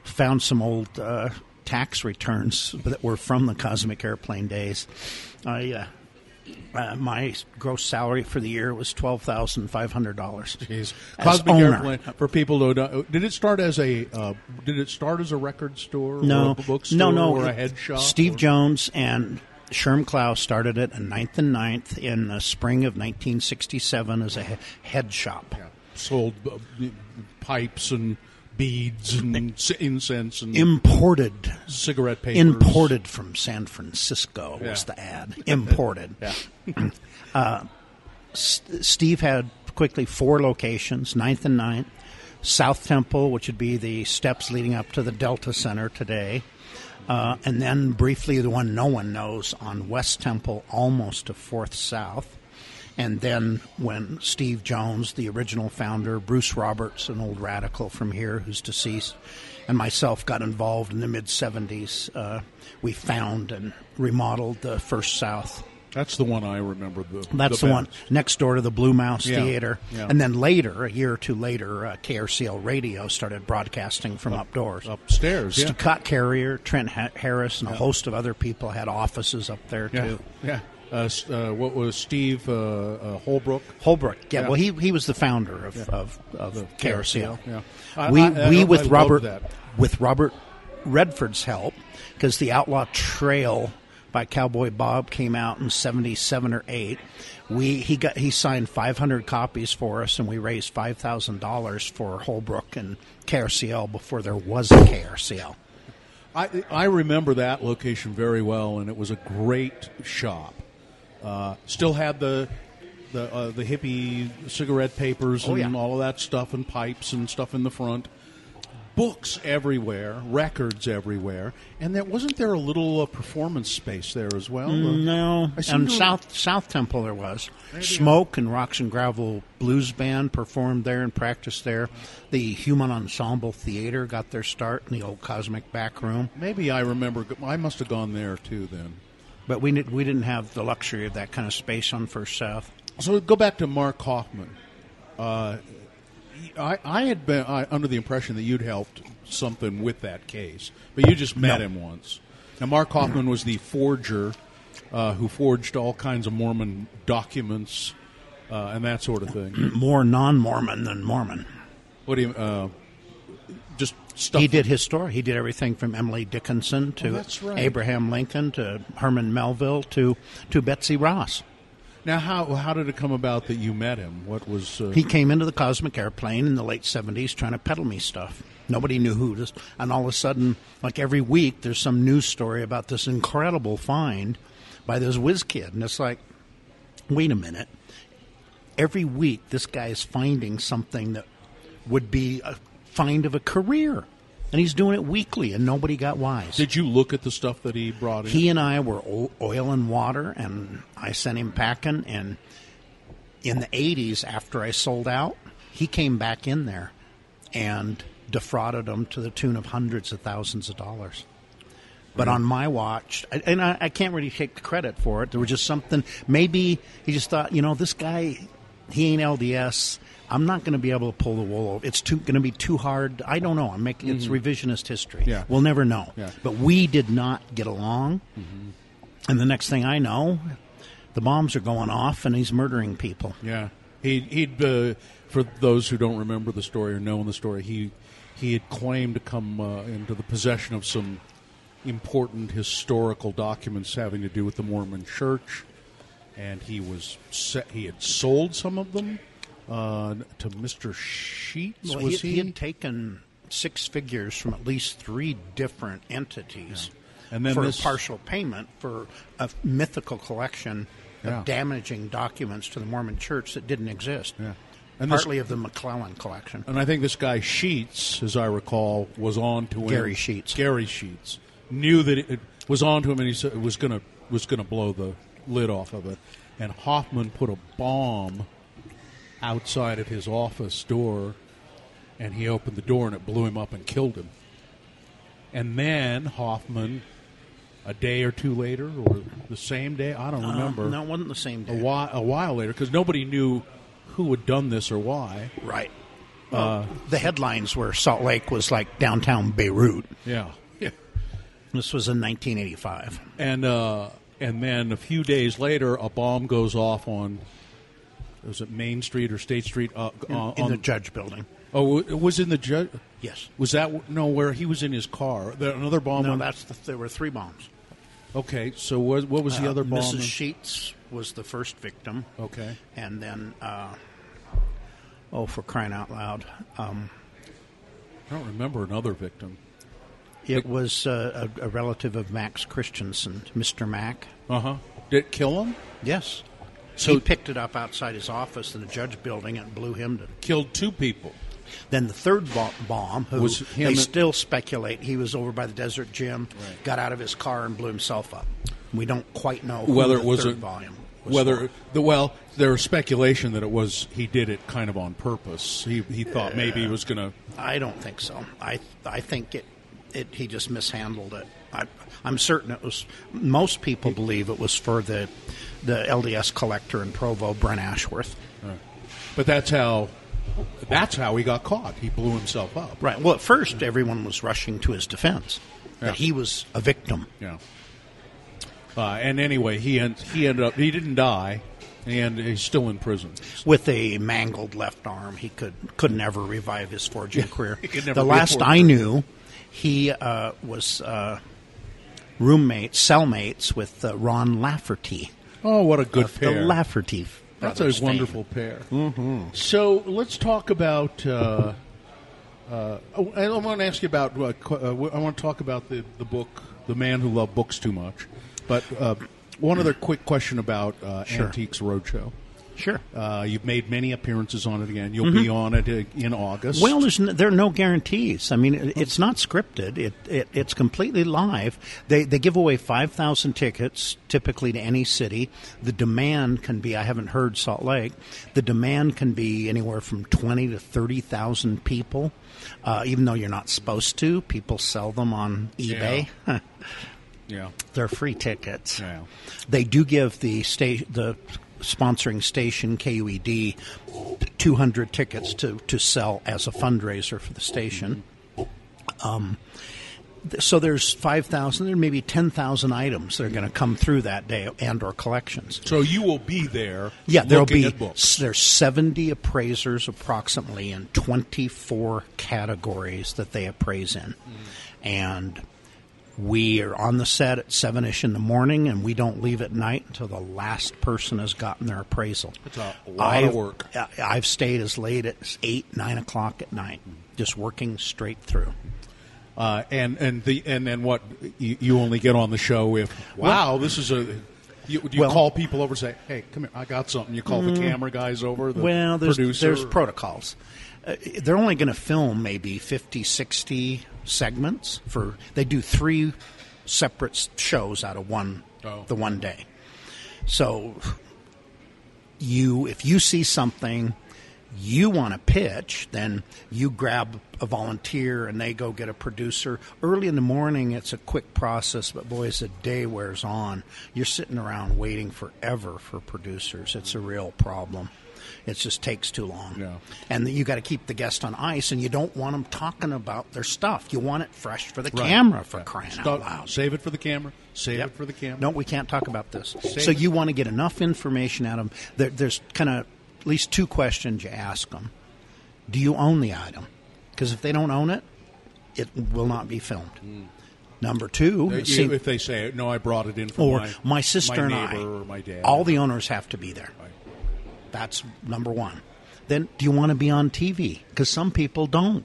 found some old uh, tax returns that were from the Cosmic Airplane days. I. Uh, uh, my gross salary for the year was twelve thousand five hundred dollars. Jeez. Cosmic owner. Airplane for people who don't. Did it start as a? Uh, did it start as a record store? No, or a bookstore, no, no. or a head shop. Steve or- Jones and Sherm Klaus started it in Ninth and Ninth in the spring of 1967 as a head shop. sold uh, pipes and beads and c- incense and Imported cigarette papers. Imported from San Francisco was Yeah. the ad. <laughs> Imported. Yeah. <clears throat> S- Steve had quickly four locations: Ninth and Ninth, South Temple, which would be the steps leading up to the Delta Center today, uh, and then briefly the one no one knows on West Temple, almost to Fourth South, And then when Steve Jones, the original founder, Bruce Roberts, an old radical from here who's deceased, and myself got involved in the mid 70s, uh, we found and remodeled the First South. That's the one I remember. The, That's the, one next door to the Blue Mouse Yeah, Theater. yeah. And then later, a year or two later, uh, KRCL Radio started broadcasting from Up, updoors. upstairs. Yeah. Scott Carrier, Trent ha- Harris, and a host of other people had offices up there yeah. too. Yeah. Uh, uh, what was Steve uh, uh, Holbrook? Holbrook, yeah, Yeah. Well, he he was the founder of of, of The KRCL. Yeah. I- we I- I- we with Robert that. with Robert Redford's help because the Outlaw Trail by Cowboy Bob came out in '77 or '8. We he got he signed 500 copies for us, and we raised five thousand dollars for Holbrook and KRCL before there was a KRCL. I, I remember that location very well, and it was a great shop. Uh, still had the the uh, the hippie cigarette papers Oh, and yeah. all of that stuff, and pipes and stuff in the front. Books everywhere, records everywhere, and there wasn't there a little uh, performance space there as well. No, I and to- South South Temple there was Smoke and Rocks and Gravel Blues Band performed there and practiced there. The Human Ensemble Theater got their start in the old Cosmic Back Room, Maybe I remember. I must have gone there too then. But we did, we didn't have the luxury of that kind of space on First South. So go back to Mark Hofmann. Uh, I, I had been I, under the impression that you'd helped something with that case, but you just met No. him once. Now, Mark Hofmann was the forger uh, who forged all kinds of Mormon documents uh, and that sort of thing. <clears throat> More non-Mormon than Mormon. what do you? Uh, just stuff. He did his story. He did everything from Emily Dickinson to Oh, right. Abraham Lincoln to Herman Melville to to Betsy Ross. Now, how how did it come about that you met him? What was? Uh, He came into the Cosmic Airplane in the late 70s trying to peddle me stuff. Nobody knew who this. And all of a sudden, like every week, there's some news story about this incredible find by this whiz kid. And it's like, wait a minute. Every week, this guy is finding something that would be a find of a career. And he's doing it weekly, and nobody got wise. did you look at the stuff that he brought in? He and I were oil and water, and I sent him packing. And in the 80s, after I sold out, he came back in there and defrauded them to the tune of hundreds of thousands of dollars. But on my watch, and I, I can't really take the credit for it. There was just something. Maybe he just thought, you know, this guy, he ain't LDS. I'm not going to be able to pull the wool over. It's too going to be too hard. I don't know. I'm making it's revisionist history. Mm-hmm. Yeah. We'll never know. Yeah. But we did not get along. And the next thing I know, the bombs are going off, and he's murdering people. Yeah, he he'd uh, for those who don't remember the story or know the story, he he had claimed to come uh, into the possession of some important historical documents having to do with the Mormon Church, and he was se- he had sold some of them uh, to Mister Sheets. Well, was he, he? he had taken six figures from at least three different entities And then for this- partial payment for a mythical collection Yeah. of damaging documents to the Mormon Church that didn't exist. Yeah. And this- partly of the McLellin collection. And I think this guy Sheets, as I recall, was on to him. Gary Sheets. Gary Sheets knew that it, it was on to him, and he said it was going to was going to blow the lid off of it. And Hofmann put a bomb outside of his office door, and he opened the door, and it blew him up and killed him. And then Hofmann, a day or two later, or the same day, I don't remember. Uh, no, it wasn't the same A day. while, a while later, because nobody knew who had done this or why. Right. Uh, the headlines were Salt Lake was like downtown Beirut. Yeah. Yeah. This was in 1985. And uh, and then a few days later, a bomb goes off on was it Main Street or State Street? Uh, In, uh, in the judge building. oh, it was in the judge. Yes. Was that no? Where he was in his car? There, another bomb. No, that's the, there were three bombs. okay. So what, what was the Uh, other bomb? Mrs. Sheets was the first victim. okay. and then uh, oh for crying out loud um, I don't remember another victim. it was uh, a, a relative of max christensen mr mack Uh huh. Did it kill him? yes So- he picked it up outside his office in the judge building and blew him to Killed two people. then the third bomb who Was they still speculate he was over by the Deseret gym got out of his car and blew himself up we don't quite know Whether the it was a- volume was Whether for. the well, there's speculation that it was he did it kind of on purpose. He he thought maybe he was going to. I don't think so. I I think it, it he just mishandled it. I, I'm certain it was. Most people believe it was for the the LDS collector in Provo, Brent Ashworth. But that's how that's how he got caught. He blew himself up. Right. Well, at first everyone was rushing to his defense Yeah. that he was a victim. Yeah. Uh, and anyway, he en- he ended up he didn't die, and he's still in prison. With a mangled left arm, he could could never revive his forging career. <laughs> he could never the last. I knew, he uh, was uh, roommates, cellmates with uh, Ron Lafferty. Oh, what a good of pair! The Lafferty. That's brothers a fame. wonderful pair. Mm-hmm. So let's talk about. Uh, uh, oh, I want to ask you about. Uh, uh, I want to talk about the the book, "The Man Who Loved Books Too Much." But uh, one other quick question about uh, Sure. Antiques Roadshow. Sure. Uh, you've made many appearances on it again. You'll be on it uh, in August. Mm-hmm. Well, there's n- there are no guarantees. I mean, it, it's not scripted. It, it it's completely live. They they give away five thousand tickets typically to any city. The demand can be I haven't heard Salt Lake. The demand can be anywhere from twenty to thirty thousand people. Uh, even though you're not supposed to, people sell them on eBay. yeah. <laughs> They're free tickets. Yeah. They do give the state the sponsoring station KUED 200 tickets to, to sell as a fundraiser for the station. Um, so there's 5,000, there may be 10,000 items that are going to come through that day and or collections. So you will be there. Yeah, there'll be there's 70 appraisers approximately in 24 categories that they appraise in, and we are on the set at seven ish in the morning, and we don't leave at night until the last person has gotten their appraisal. It's a lot of I've- work. I- I've stayed as late as eight nine o'clock at night, just working straight through. Uh, and and the and then what you, you only get on the show if wow this is a you, do you Well- Mm. call people over and say hey come here I got something you call the camera guys over the well, there's producer there's protocols. Uh, they're only going to film maybe 50, 60 segments for. They do three separate shows out of one Oh. the one day. So you, if you see something you want to pitch, then you grab a volunteer and they go get a producer. Early in the morning, it's a quick process, but boy, as the day wears on, you're sitting around waiting forever for producers. It's a real problem. It just takes too long. Yeah. And you got to keep the guest on ice, and you don't want them talking about their stuff. You want it fresh for the Right. camera, for Yeah. crying Stop- out loud. save it for the camera save Yep. it for the camera No, we can't talk about this. Save so it. you want to get enough information out of them. There, there's kind of at least two questions you ask them. Do you own the item? Because if they don't own it, it will not be filmed. Hmm. Number two, see- if they say no I brought it in for or my, my, sister my and I, or my dad all the owners have to be there. Right. That's number one. Then, do you want to be on TV? Because some people don't.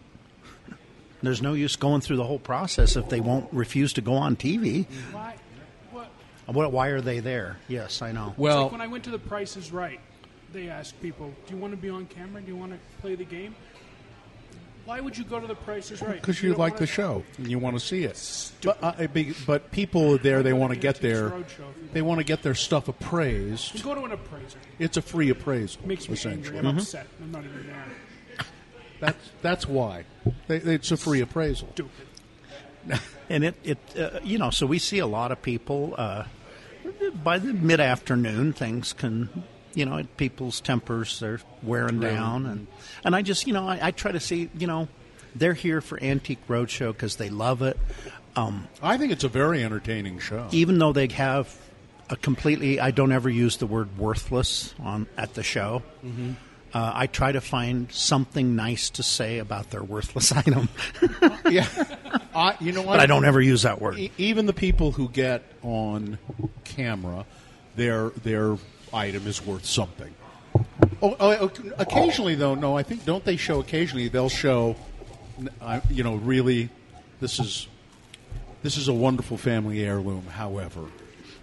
There's no use going through the whole process if they won't refuse to go on TV. Why? What? What, why are they there? Yes, I know. Well like when I went to The Price is Right, they asked people, "Do you want to be on camera? Do you want to play the game?" Why would you go to The Price is Right? because you don't like the show and you want to see it. But, uh, it be- but people there, they want to get their, Roadshow if you- they want to get their stuff appraised. Go to an appraiser. It's a free appraisal, Makes me essentially. angry. I'm upset. I'm not even there. That's that's why they, they- it's a free appraisal. Stupid. <laughs> and it, it uh, you know so we see a lot of people uh, by the mid afternoon things can you know people's tempers are wearing down and and I just you know I, I try to see you know they're here for Antique Roadshow because they love it um, I think it's a very entertaining show. even though they have a completely I don't ever use the word worthless on at the show. Uh, I try to find something nice to say about their worthless <laughs> item, yeah, I, you know what? <laughs> but I don't ever use that word. E- even the people who get on camera, their their item is worth something. Oh, oh, occasionally though, no, I think don't they show occasionally? They'll show, uh, you know, really, this is this is a wonderful family heirloom. However,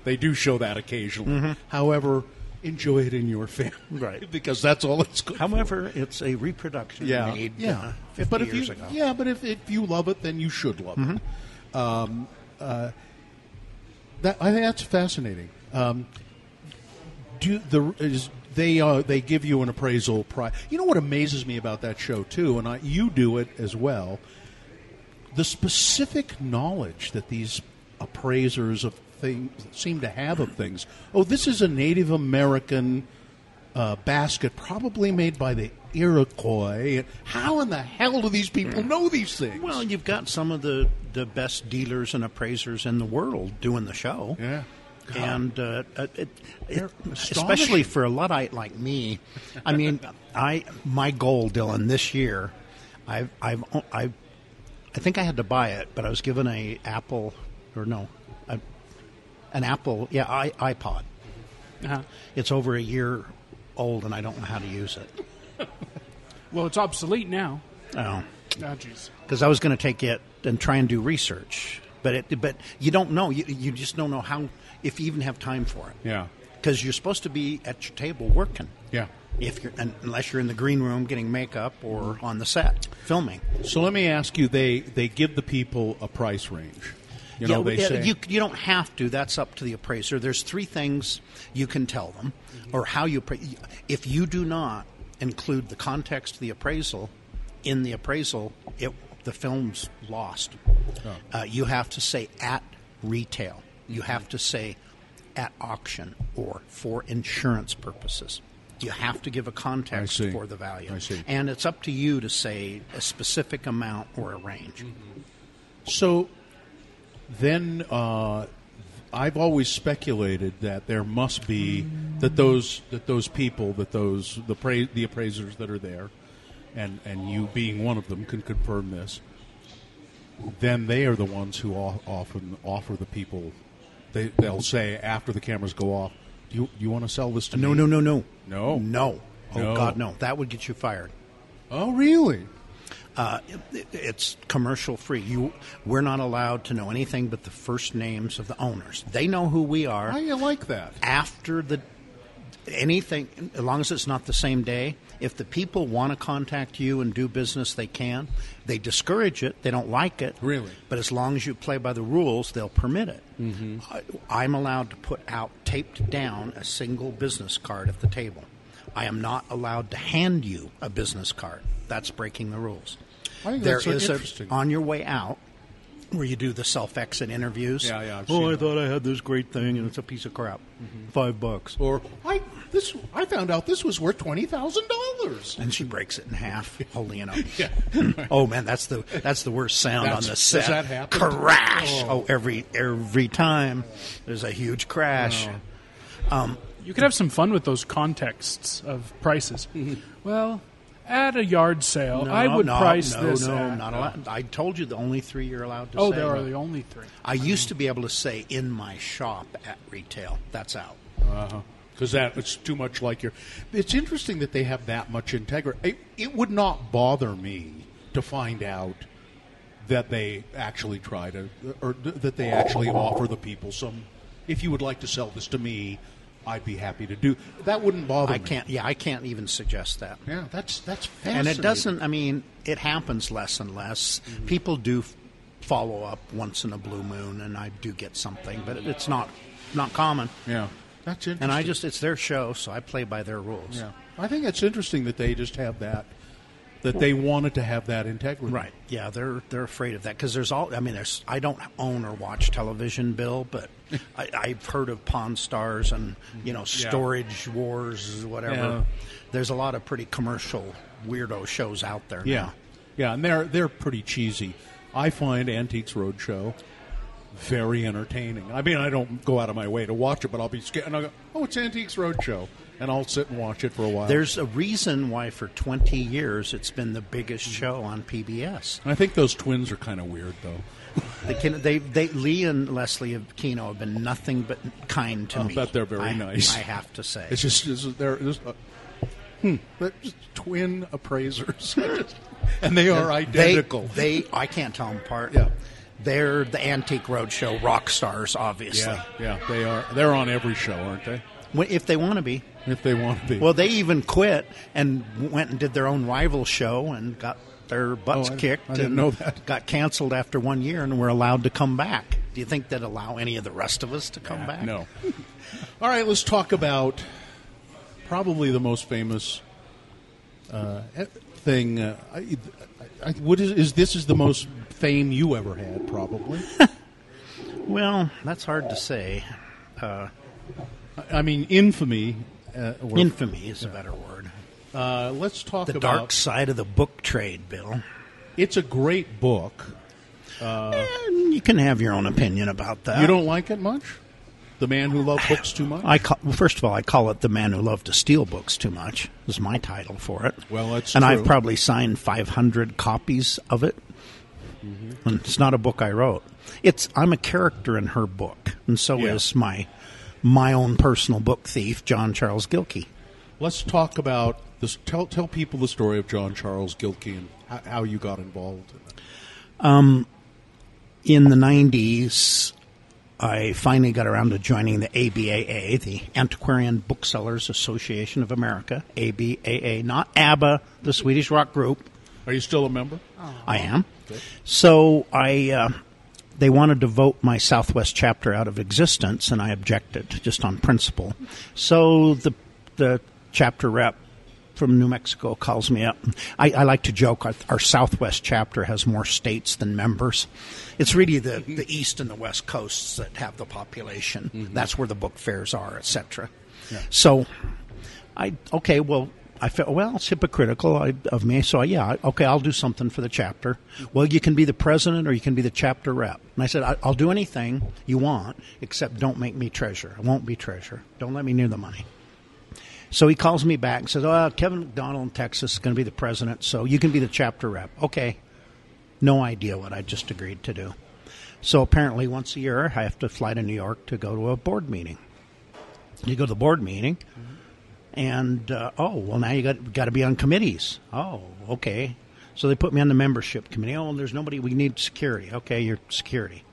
they do show that occasionally. However, enjoy it in your family, Right. <laughs> Because that's all it's good. However, it's a reproduction yeah, made yeah. uh, 50 but if years you, ago. yeah, but if, if you love it, then you should love it. Um, uh, that I think that's fascinating. Um, do the is they uh, they give you an appraisal price. You know what amazes me about that show too, and I, you do it as well. The specific knowledge that these appraisers of things seem to have of things. Oh, this is a Native American uh, basket, probably made by the Iroquois. How in the hell do these people know these things? Well, you've got some of the, the best dealers and appraisers in the world doing the show. yeah. And uh, it, it, especially for a luddite like me, I mean, I my goal, Dylan, this year, I've I've I, I think I had to buy it, but I was given a Apple or no, a, an Apple, yeah, I, iPod. Uh-huh. It's over a year old, and I don't know how to use it. <laughs> Well, it's obsolete now. Oh. Oh, jeez. because I was going to take it and try and do research, but it, but you don't know. You, you just don't know how if you even have time for it. Yeah. because you're supposed to be at your table working. Yeah. If you're un- unless you're in the green room getting makeup or on the set filming. So let me ask you: they they give the people a price range. You know, they yeah, say you you don't have to. That's up to the appraiser. There's three things you can tell them, or how you. If you do not include the context of the appraisal in the appraisal, it the film's lost. Oh. Uh, you have to say at retail. You have to say at auction or for insurance purposes. You have to give a context for the value, I see. and it's up to you to say a specific amount or a range. So then uh, I've always speculated that there must be that those that those people that those the pra- the appraisers that are there, and and you being one of them can confirm this. Then they are the ones who often offer the people. They they'll say after the cameras go off, "Do you you want to sell this to No, me?" no, no, no, No? no. Oh No. God, no! That would get you fired. Oh, really? Uh, it, it's commercial free. You, we're not allowed to know anything but the first names of the owners. They know who we are. How you like that? After the anything, as long as it's not the same day. If the people want to contact you and do business, they can. They discourage it. They don't like it. Really? But as long as you play by the rules, they'll permit it. Mm-hmm. I, I'm allowed to put out taped down a single business card at the table. I am not allowed to hand you a business card. That's breaking the rules. I think There that's so is interesting. a on your way out where you do the self exit interviews. Yeah, yeah, I've oh, seen I that. thought I had this great thing, and it's a piece of crap. Mm-hmm. Five bucks. Or I this I found out this was worth twenty thousand dollars. And she breaks it in half, holding it up. oh man, that's the that's the worst sound That's- on the does set. that happen? Crash! Oh. Oh. every every time there's a huge crash. Oh. Um, you could have some fun with those contexts of prices. Mm-hmm. Well, at a yard sale, No, I would no, price no, this. No, at- not allowed. I told you the only three you're allowed to Oh, say. there are the only three. I used to be able to say in my shop at retail. That's out. Uh-huh because that it's too much like your. It's interesting that they have that much integrity. It, it would not bother me to find out that they actually try to, or that they actually offer the people some. If you would like to sell this to me, I'd be happy to do. That wouldn't bother I me. can't. Yeah, I can't even suggest that. Yeah, that's that's fascinating. and it doesn't i mean it happens less and less mm-hmm. people do f- follow up once in a blue moon and i do get something but it's not not common Yeah, that's interesting. and i just it's their show so i play by their rules Yeah, I think it's interesting that they just have that. That they wanted to have that integrity. right yeah they're they're afraid of that because there's all i mean there's i don't own or watch television bill but <laughs> I, i've heard of pawn stars and you know storage wars whatever Yeah. there's a lot of pretty commercial weirdo shows out there Yeah, now. yeah, and they're they're pretty cheesy. I find Antiques Roadshow very entertaining. I mean, I don't go out of my way to watch it, but I'll be scared and I'll go, "Oh, it's Antiques Roadshow," and I'll sit and watch it for a while. There's a reason why for 20 years it's been the biggest Mm. show on PBS. I think those twins are kind of weird, though. They, can, they, they, Leigh and Leslie of Keno have been nothing but kind to I'll me. bet they're very I, nice. I have to say. It's just it's, they're just, uh, hmm, they're just twin appraisers, <laughs> and they are identical. they, I can't tell them apart. Yeah. They're the Antique Roadshow rock stars, obviously. yeah, yeah, they are. They're on every show, aren't they? If they want to be. If they want to be. Well, they even quit and went and did their own rival show and got their butts Oh, I- kicked. I didn't and know that. Got canceled after one year and were allowed to come back. Do you think they'd allow any of the rest of us to come back? No. <laughs> All right, let's talk about probably the most famous uh, thing. Uh, I, I, what is, is this? Is the most fame you ever had? Probably. <laughs> Well, that's hard to say. I I mean, infamy. Uh, Infamy is a better word. Uh, let's talk The about. The dark side of the book trade, Bill. It's a great book. And you can have your own opinion about that. You don't like it much? The man who loved books too much. I call, well, first of all, I call it "The Man Who Loved to Steal Books Too Much." Is my title for it. Well, that's and true. I've probably signed 500 copies of it. Mm-hmm. And it's not a book I wrote. It's I'm a character in her book, and so Yeah. is my my own personal book thief, John Charles Gilkey. Let's talk about this. Tell tell people the story of John Charles Gilkey and how, how you got involved. In it. in the 90s, I finally got around to joining the ABAA, the Antiquarian Booksellers Association of America. ABAA, not ABBA, the Swedish rock group. Are you still a member? I am. So I, uh, they wanted to vote my Southwest chapter out of existence, and I objected just on principle. So the the chapter rep from New Mexico calls me up. I, I like to joke our, our Southwest chapter has more states than members. It's really the, mm-hmm. the East and the West coasts that have the population. Mm-hmm. That's where the book fairs are, etc. So I okay, well, I felt well, it's hypocritical of me. So yeah, okay, I'll do something for the chapter. Well, you can be the president or you can be the chapter rep. And I said, I, I'll do anything you want, except don't make me treasurer. I won't be treasurer. Don't let me near the money. So he calls me back and says, "Oh, Kevin McDonald in Texas is going to be the president, so you can be the chapter rep." Okay, no idea what I just agreed to do. So apparently, once a year, I have to fly to New York to go to a board meeting. You go to the board meeting, and uh, oh, well, now you got got to be on committees. Oh, okay. So they put me on the membership committee. Oh, there's nobody. We need security. Okay, you're security.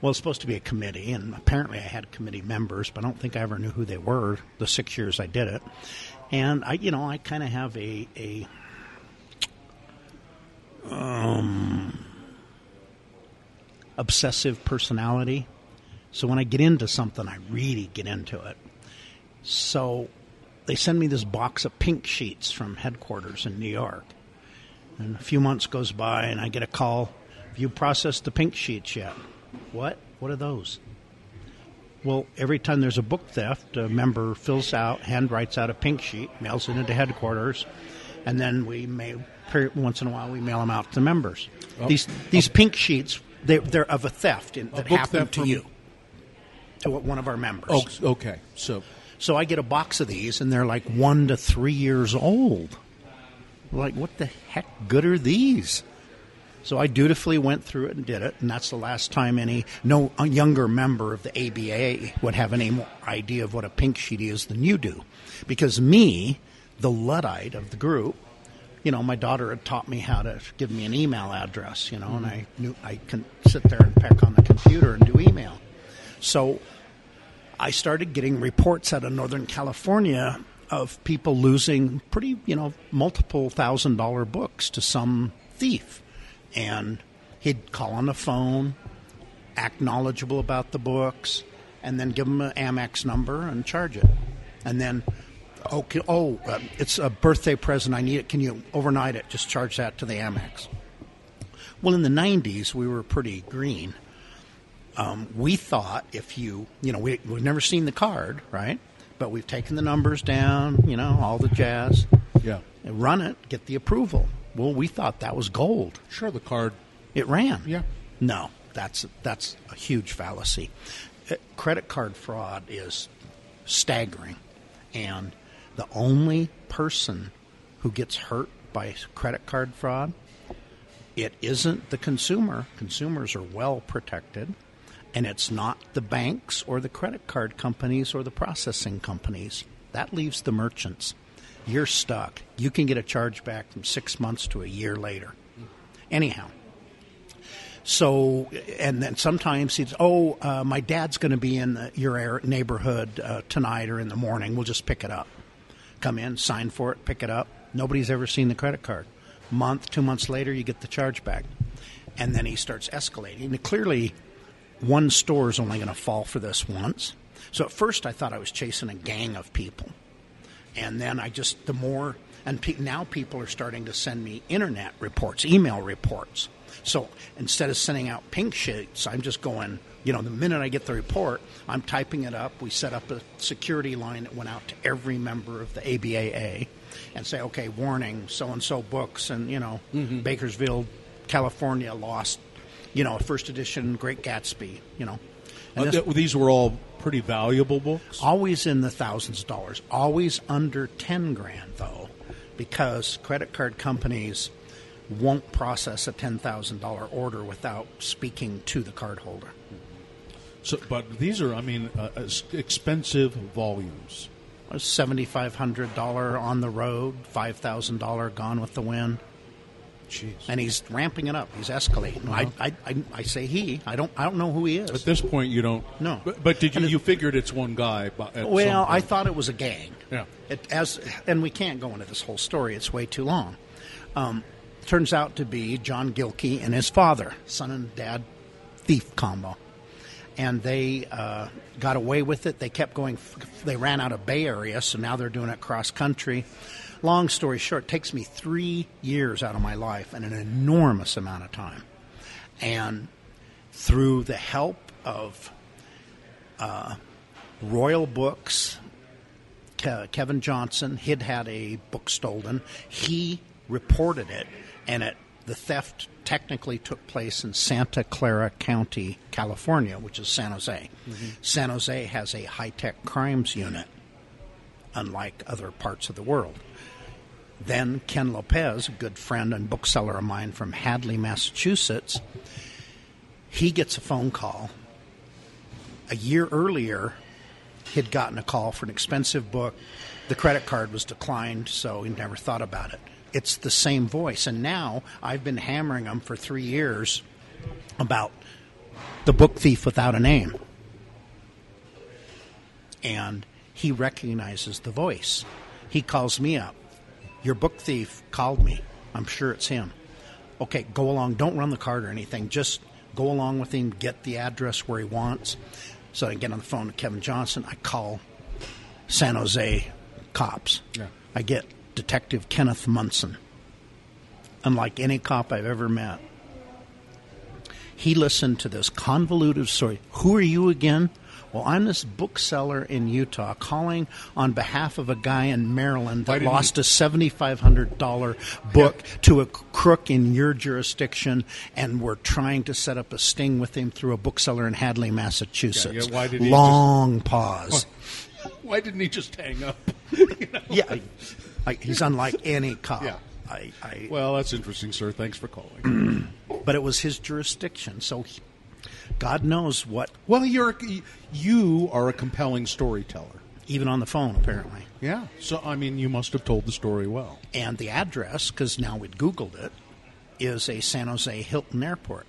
Well, it's supposed to be a committee, and apparently I had committee members, but I don't think I ever knew who they were the six years I did it. And I, you know, I kind of have a a um, obsessive personality. So when I get into something, I really get into it. So they send me this box of pink sheets from headquarters in New York. And a few months goes by, and I get a call. Have you processed the pink sheets yet? What? What are those? Well, every time there's a book theft, a member fills out, hand writes out a pink sheet, mails it into headquarters, and then we may once in a while we mail them out to members. These these pink sheets they, they're of a theft in, that book happened to you, to one of our members. Oh, okay. So So I get a box of these, and they're like one to three years old. Like, what the heck good are these? So I dutifully went through it and did it, and that's the last time any no a younger member of the ABA would have any more idea of what a pink sheet is than you do, because me, the luddite of the group, you know, my daughter had taught me how to give me an email address, you know, and I mm-hmm. knew I can sit there and peck on the computer and do email. So I started getting reports out of Northern California of people losing pretty, you know, multiple thousand dollar books to some thief. And he'd call on the phone, act knowledgeable about the books, and then give them an Amex number and charge it. And then, okay, oh, uh, it's a birthday present. I need it. Can you overnight it? Just charge that to the Amex. Well, in the 90s, we were pretty green um, we thought if you, you know, we, we've never seen the card, right? But we've taken the numbers down, you know, all the jazz, yeah, and run it, get the approval. Well, we thought that was gold. sure. The card. It ran. Yeah. No, that's that's a huge fallacy. Uh, Credit card fraud is staggering, and the only person who gets hurt by credit card fraud, it isn't the consumer. Consumers are well protected, and it's not the banks or the credit card companies or the processing companies. That leaves the merchants. You're stuck. You can get a charge back from six months to a year later. Anyhow, so, and then sometimes he's, oh, uh, my dad's going to be in the, your neighborhood uh, tonight or in the morning. We'll just pick it up. Come in, sign for it, pick it up. Nobody's ever seen the credit card. Month, two months later, you get the charge back. And then he starts escalating. And clearly, one store is only going to fall for this once. So at first, I thought I was chasing a gang of people. And then I just, the more, and pe- now people are starting to send me internet reports, email reports. So instead of sending out pink sheets, I'm just going, you know, the minute I get the report, I'm typing it up. We set up a security line that went out to every member of the ABAA and say, okay, warning, so and so books, and, you know, mm-hmm. Bakersfield, California lost, you know, a first edition Great Gatsby, you know. And Uh, th- these were all pretty valuable books. always in the thousands of dollars, always under 10 grand, though, because credit card companies won't process a $10,000 order without speaking to the cardholder. So, but these are, I mean, uh, expensive volumes. $7,500 on the road, $5,000 gone with the wind. Jeez. And he's ramping it up. He's escalating. I, I, I, I say he. I don't. I don't know who he is. At this point, you don't. No. But, but did you? It- You figured it's one guy. Well, I thought it was a gang. Yeah. It, as and we can't go into this whole story; it's way too long. Um, turns out to be John Gilkey and his father, son and dad, thief combo, and they uh, got away with it. They kept going. They ran out of Bay Area, so now they're doing it cross country. Long story short, it takes me three years out of my life and an enormous amount of time, and through the help of uh, Royal Books Ke- Kevin Johnson, he'd had a book stolen. He reported it, and it the theft technically took place in Santa Clara County, California, which is San Jose. San Jose has a high tech crimes unit, unlike other parts of the world. Then Ken Lopez, a good friend and bookseller of mine from Hadley, Massachusetts, he gets a phone call. A year earlier, he'd gotten a call for an expensive book. The credit card was declined, so he never thought about it. It's the same voice. And now I've been hammering him for three years about the book thief without a name. And he recognizes the voice. He calls me up. Your book thief called me. I'm sure it's him. Okay, go along. Don't run the card or anything. Just go along with him, get the address where he wants. So I get on the phone to Kevin Johnson. I call San Jose cops. Yeah. I get Detective Kenneth Munson. Unlike any cop I've ever met, he listened to this convoluted story. Who are you again? Well, I'm this bookseller in Utah calling on behalf of a guy in Maryland that lost a $7,500 book to a crook in your jurisdiction, and we're trying to set up a sting with him through a bookseller in Hadley, Massachusetts. Yeah, yeah, why did he Long pause. <laughs> Why didn't he just hang up? <laughs> Yeah, I, I, he's unlike any cop. Yeah. I, I, Well, that's interesting, sir. Thanks for calling. <clears throat> but it was his jurisdiction, so he, God knows what. well, you're a- you are a compelling storyteller. Even on the phone, apparently. Yeah. So I mean, you must have told the story well. And the address, because now we'd Googled it, is a San Jose Hilton Airport.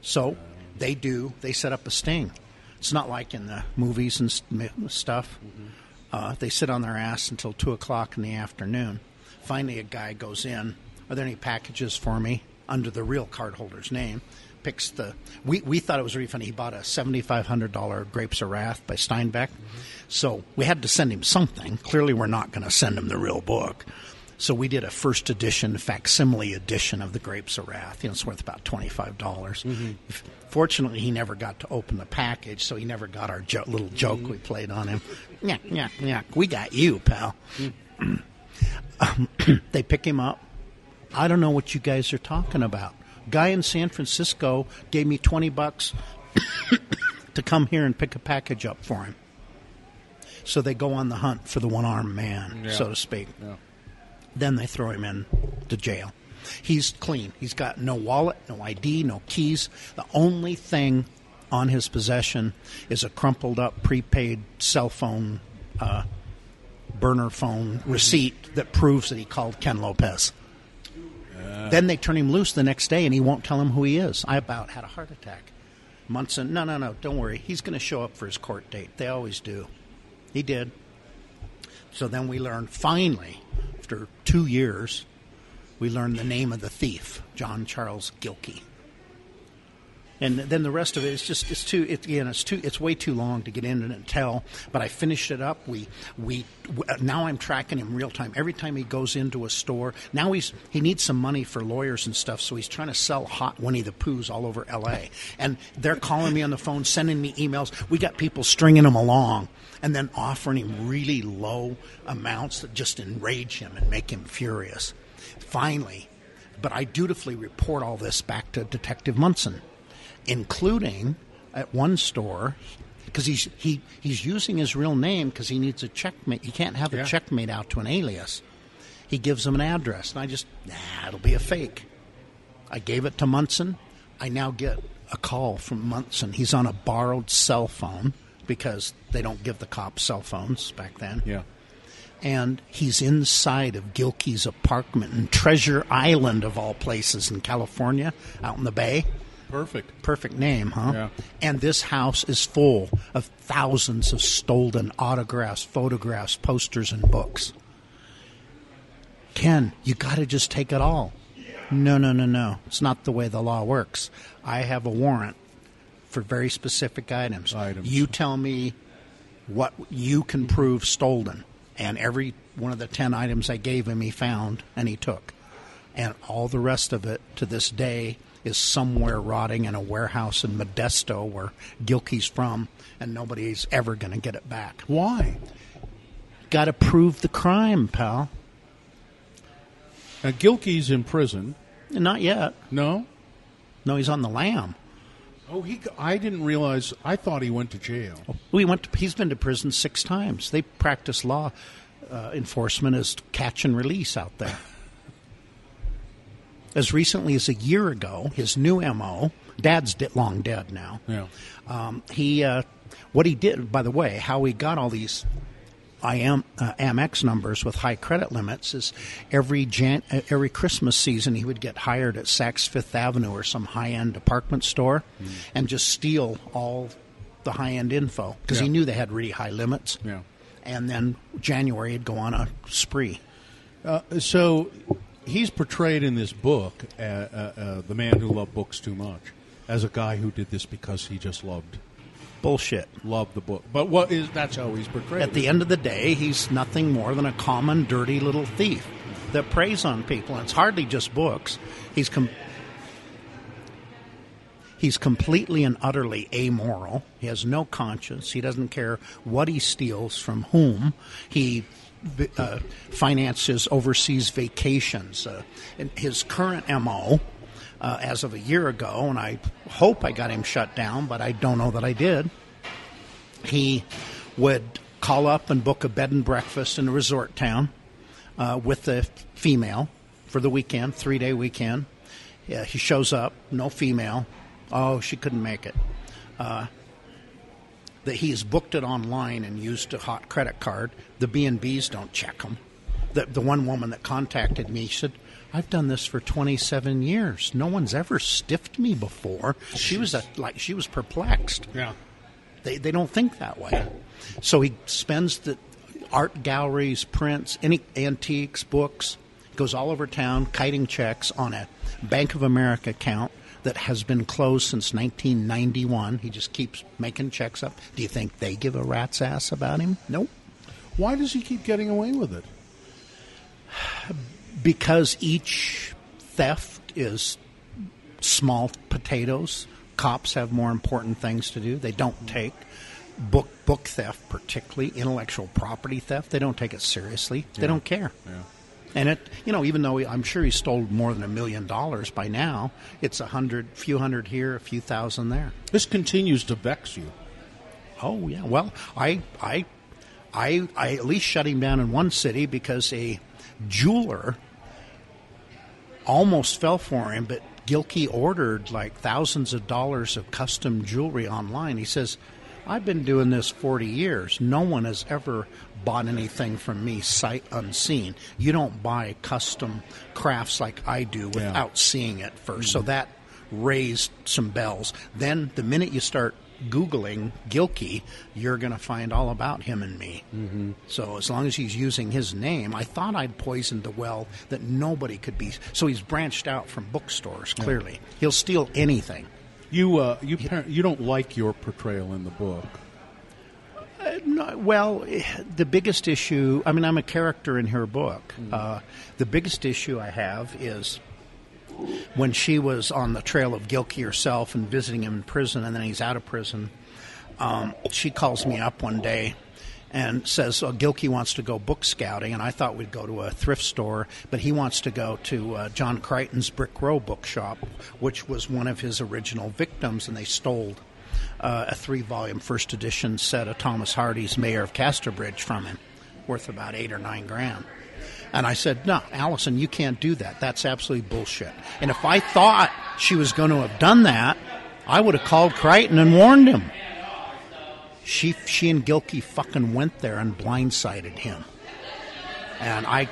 So they do, they set up a sting. It's not like in the movies and st- stuff. Uh, they sit on their ass until 2 o'clock in the afternoon. Finally, a guy goes in. Are there any packages for me? Under the real cardholder's name. Picks the. We, we thought it was really funny. He bought a $7,500 Grapes of Wrath by Steinbeck. So we had to send him something. Clearly, we're not going to send him the real book. So we did a first edition, facsimile edition of the Grapes of Wrath. You know, it's worth about twenty five dollars. Fortunately, he never got to open the package, so he never got our jo- little joke we played on him. Yeah, yeah, yeah. We got you, pal. Um, <clears throat> they pick him up. I don't know what you guys are talking about. Guy in San Francisco gave me twenty bucks <coughs> to come here and pick a package up for him. So they go on the hunt for the one armed man, Yeah. so to speak. Yeah. Then they throw him in to jail. He's clean. He's got no wallet, no ID, no keys. The only thing on his possession is a crumpled up prepaid cell phone, uh, burner phone receipt that proves that he called Ken Lopez. Then they turn him loose the next day and he won't tell him who he is. I about had a heart attack. Munson, no, no, no, don't worry. He's going to show up for his court date. They always do. He did. So then we learned, finally, after two years, we learned the name of the thief, John Charles Gilkey. And then the rest of it is just it's too it, know it's too it's way too long to get in and tell. But I finished it up. We we now I'm tracking him real time. Every time he goes into a store, now he's he needs some money for lawyers and stuff, so he's trying to sell hot Winnie the Poohs all over L.A. And they're calling me on the phone, sending me emails. We got people stringing him along and then offering him really low amounts that just enrage him and make him furious. Finally, but I dutifully report all this back to Detective Munson, including at one store because he's he he's using his real name because he needs a checkmate. He can't have a Yeah. checkmate out to an alias. He gives him an address, and I just nah, it'll be a fake. I gave it to Munson. I now get a call from Munson. He's on a borrowed cell phone because they don't give the cops cell phones back then Yeah. and he's inside of Gilkey's apartment in Treasure Island, of all places, in California, out in the bay. Perfect. Perfect name, huh? Yeah. And this house is full of thousands of stolen autographs, photographs, posters, and books. Ken, you got to just take it all. No, no, no, no. It's not the way the law works. I have a warrant for very specific items. Items. You tell me what you can prove stolen. And every one of the 10 items I gave him, he found and he took. And all the rest of it to this day is somewhere rotting in a warehouse in Modesto where Gilkey's from, and nobody's ever going to get it back. Why? Got to prove the crime, pal. Now, Gilkey's in prison. Not yet. No? No, he's on the lam. Oh, he. I didn't realize. I thought he went to jail. We went. To, he's been to prison six times. They practice law uh, enforcement as catch and release out there. As recently as a year ago, his new mo. Dad's long dead now. Yeah. Um, he, uh, what he did, by the way, how he got all these IM, uh, Amex numbers with high credit limits is every Jan- uh, every Christmas season he would get hired at Saks Fifth Avenue or some high end department store and just steal all the high end info because he knew they had really high limits. Yeah. And then January he'd go on a spree. Uh, so he's portrayed in this book, uh, uh, uh, the man who loved books too much, as a guy who did this because he just loved Bullshit. loved the book. But what is that's how he's portrayed? At the end of the day, he's nothing more than a common, dirty little thief that preys on people. And it's hardly just books. He's com- he's completely and utterly amoral. He has no conscience. He doesn't care what he steals from whom. He uh, finances overseas vacations. Uh, and his current mo. Uh, as of a year ago, and I hope I got him shut down, but I don't know that I did he would call up and book a bed and breakfast in a resort town uh, with the female for the weekend, three day weekend. Yeah, he shows up, no female. Oh, she couldn't make it. That he's booked it online and used a hot credit card. The B and B's don't check them. The the one woman that contacted me said, "I've done this for 27 years. No one's ever stiffed me before." She was a, like she was perplexed. yeah. They, they don't think that way. So he spends the art galleries, prints, any antiques, books, goes all over town kiting checks on a Bank of America account that has been closed since 1991. He just keeps making checks up. Do you think they give a rat's ass about him? Nope. Why does he keep getting away with it? <sighs> because each theft is small potatoes. Cops have more important things to do. They don't take book book theft, particularly intellectual property theft. They don't take it seriously. They don't care. Yeah. And it, you know, even though he, I'm sure he stole more than a million dollars by now, it's a hundred, few hundred here, a few thousand there. This continues to vex you. Oh yeah. Well, I I I I at least shut him down in one city because a jeweler almost fell for him, but Gilkey ordered like thousands of dollars of custom jewelry online. He says, I've been doing this 40 years. No one has ever bought anything from me sight unseen. You don't buy custom crafts like I do without seeing it 1st So that raised some bells. Then the minute you start Googling Gilkey, you're going to find all about him and me. Mm-hmm. So as long as he's using his name, I thought I'd poisoned the well that nobody could be. So he's branched out from bookstores, clearly. He'll steal anything. You uh, you par- you don't like your portrayal in the book. No, well, eh, the biggest issue, I mean, I'm a character in her book. Uh, the biggest issue I have is when she was on the trail of Gilkey herself and visiting him in prison, and then he's out of prison. Um, she calls me up one day and says, oh, Gilkey wants to go book scouting, and I thought we'd go to a thrift store, but he wants to go to uh, John Crichton's Brick Row bookshop, which was one of his original victims, and they stole uh, a three volume first edition set of Thomas Hardy's Mayor of Casterbridge from him, worth about eight or nine grand. And I said, No, Allison, you can't do that. That's absolutely bullshit. And if I thought she was going to have done that, I would have called Crichton and warned him. She, she and Gilkey fucking went there and blindsided him. And I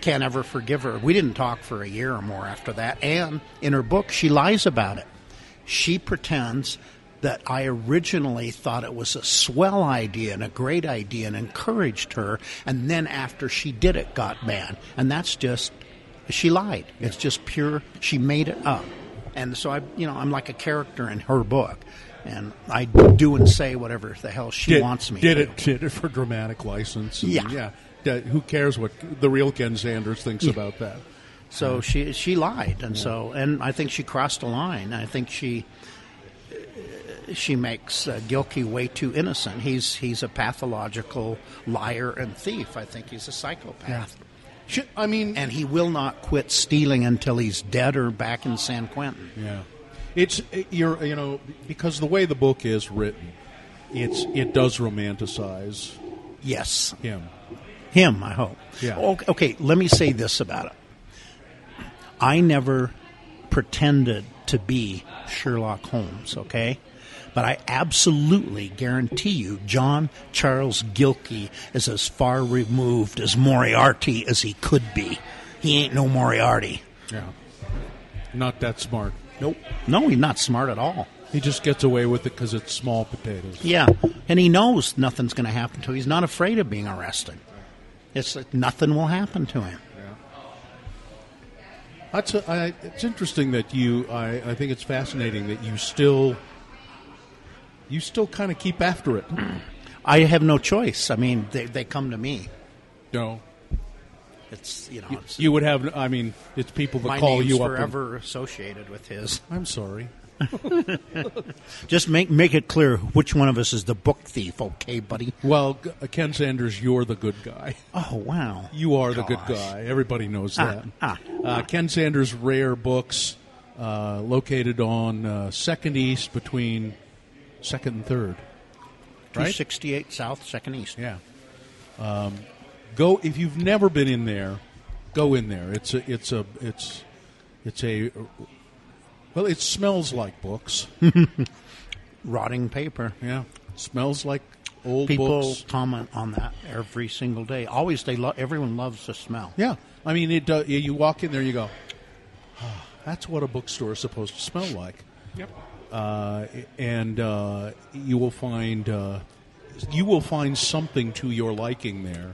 can't ever forgive her. We didn't talk for a year or more after that. And in her book, she lies about it. She pretends that I originally thought it was a swell idea and a great idea and encouraged her, and then after she did it, got mad. And that's just, she lied. It's just pure, she made it up. And so I, you know, I'm like a character in her book. And I do and say whatever the hell she did, wants me did to. it did it for dramatic license. and Yeah. yeah. D- Who cares what the real Ken Sanders thinks about that? So she she lied, and so and I think she crossed a line. I think she she makes uh, Gilkey way too innocent. He's he's a pathological liar and thief. I think he's a psychopath, Sh- I mean, and he will not quit stealing until he's dead or back in San Quentin. Yeah, it's you're you know because the way the book is written, it's it does romanticize Yes, him. him. I hope. Yeah. Okay, okay. Let me say this about it. I never pretended to be Sherlock Holmes. Okay. But I absolutely guarantee you, John Charles Gilkey is as far removed as Moriarty as he could be. He ain't no Moriarty. Yeah, not that smart. Nope. No, he's not smart at all. He just gets away with it because it's small potatoes. Yeah, and he knows nothing's going to happen to him. He's not afraid of being arrested. It's like nothing will happen to him. That's a, I, it's interesting that you. I, I think it's fascinating that you still you still kind of keep after it. I have no choice. I mean, they, they come to me. No, It's you know, it's, you would have. I mean, it's people that my call name's you up. and- forever associated with his. I'm sorry. <laughs> Just make make it clear which one of us is the book thief, okay, buddy? Well, uh, Ken Sanders, you're the good guy. Oh wow, You are the good guy. Everybody knows Ah, that. ah, uh, Ken Sanders Rare Books, uh, located on uh, Second East between Second and Third. two Right? sixty eight South, Second East. Yeah. Um, go if you've never been in there, go in there. It's a it's a it's it's a well, it smells like books. <laughs> Rotting paper. yeah, smells like old People books. comment on that every single day. Always, they lo- everyone loves the smell. Yeah, I mean, it. Uh, you walk in there, you go, "Ah, <sighs> "That's what a bookstore is supposed to smell like." Yep. uh, and uh, you will find uh, you will find something to your liking there,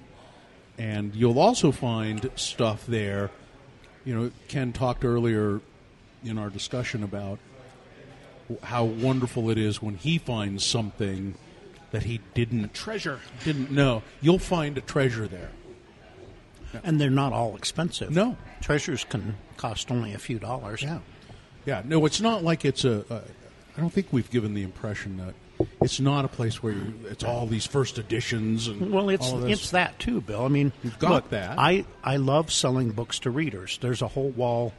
and you'll also find stuff there. You know, Ken talked earlier in our discussion about how wonderful it is when he finds something that he didn't Treasure. didn't know. You'll find a treasure there. And they're not all expensive. No. treasures can cost only a few dollars. Yeah, yeah. No, it's not like it's a. a I don't think we've given the impression that it's not a place where you, it's all these first editions and Well, it's it's that too, Bill. I mean, You've got look, that. I I love selling books to readers. There's a whole wall.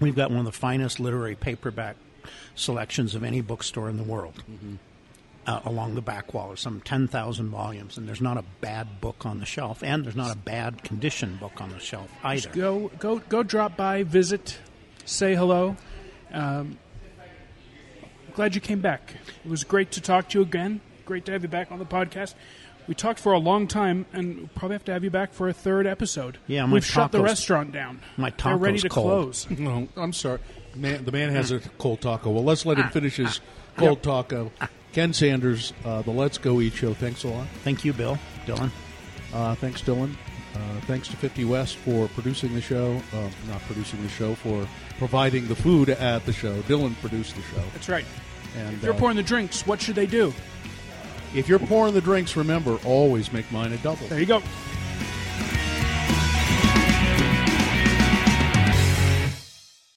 We've got one of the finest literary paperback selections of any bookstore in the world. Mm-hmm. Uh, along the back wall, there's some ten thousand volumes, and there's not a bad book on the shelf, and there's not a bad condition book on the shelf either. Go go go drop by, visit, say hello. Um, glad you came back. It was great to talk to you again. Great to have you back on the podcast. We talked for a long time, and we'll probably have to have you back for a third episode. Yeah, my we've shut the tacos- restaurant down. my They're ready to cold. close. <laughs> No, I'm sorry. Man, the man has a cold taco. Well, let's let him Ah. finish his cold taco. Ken Sanders, uh, the Let's Go Eat Show. Thanks a lot. Thank you, Bill, Dylan. Uh, thanks, Dylan. Uh, thanks to 50 West for producing the show. Uh, not producing the show, for providing the food at the show. Dylan produced the show. That's right. And If you're uh, pouring the drinks, what should they do? if you're pouring the drinks, remember always make mine a double. There you go.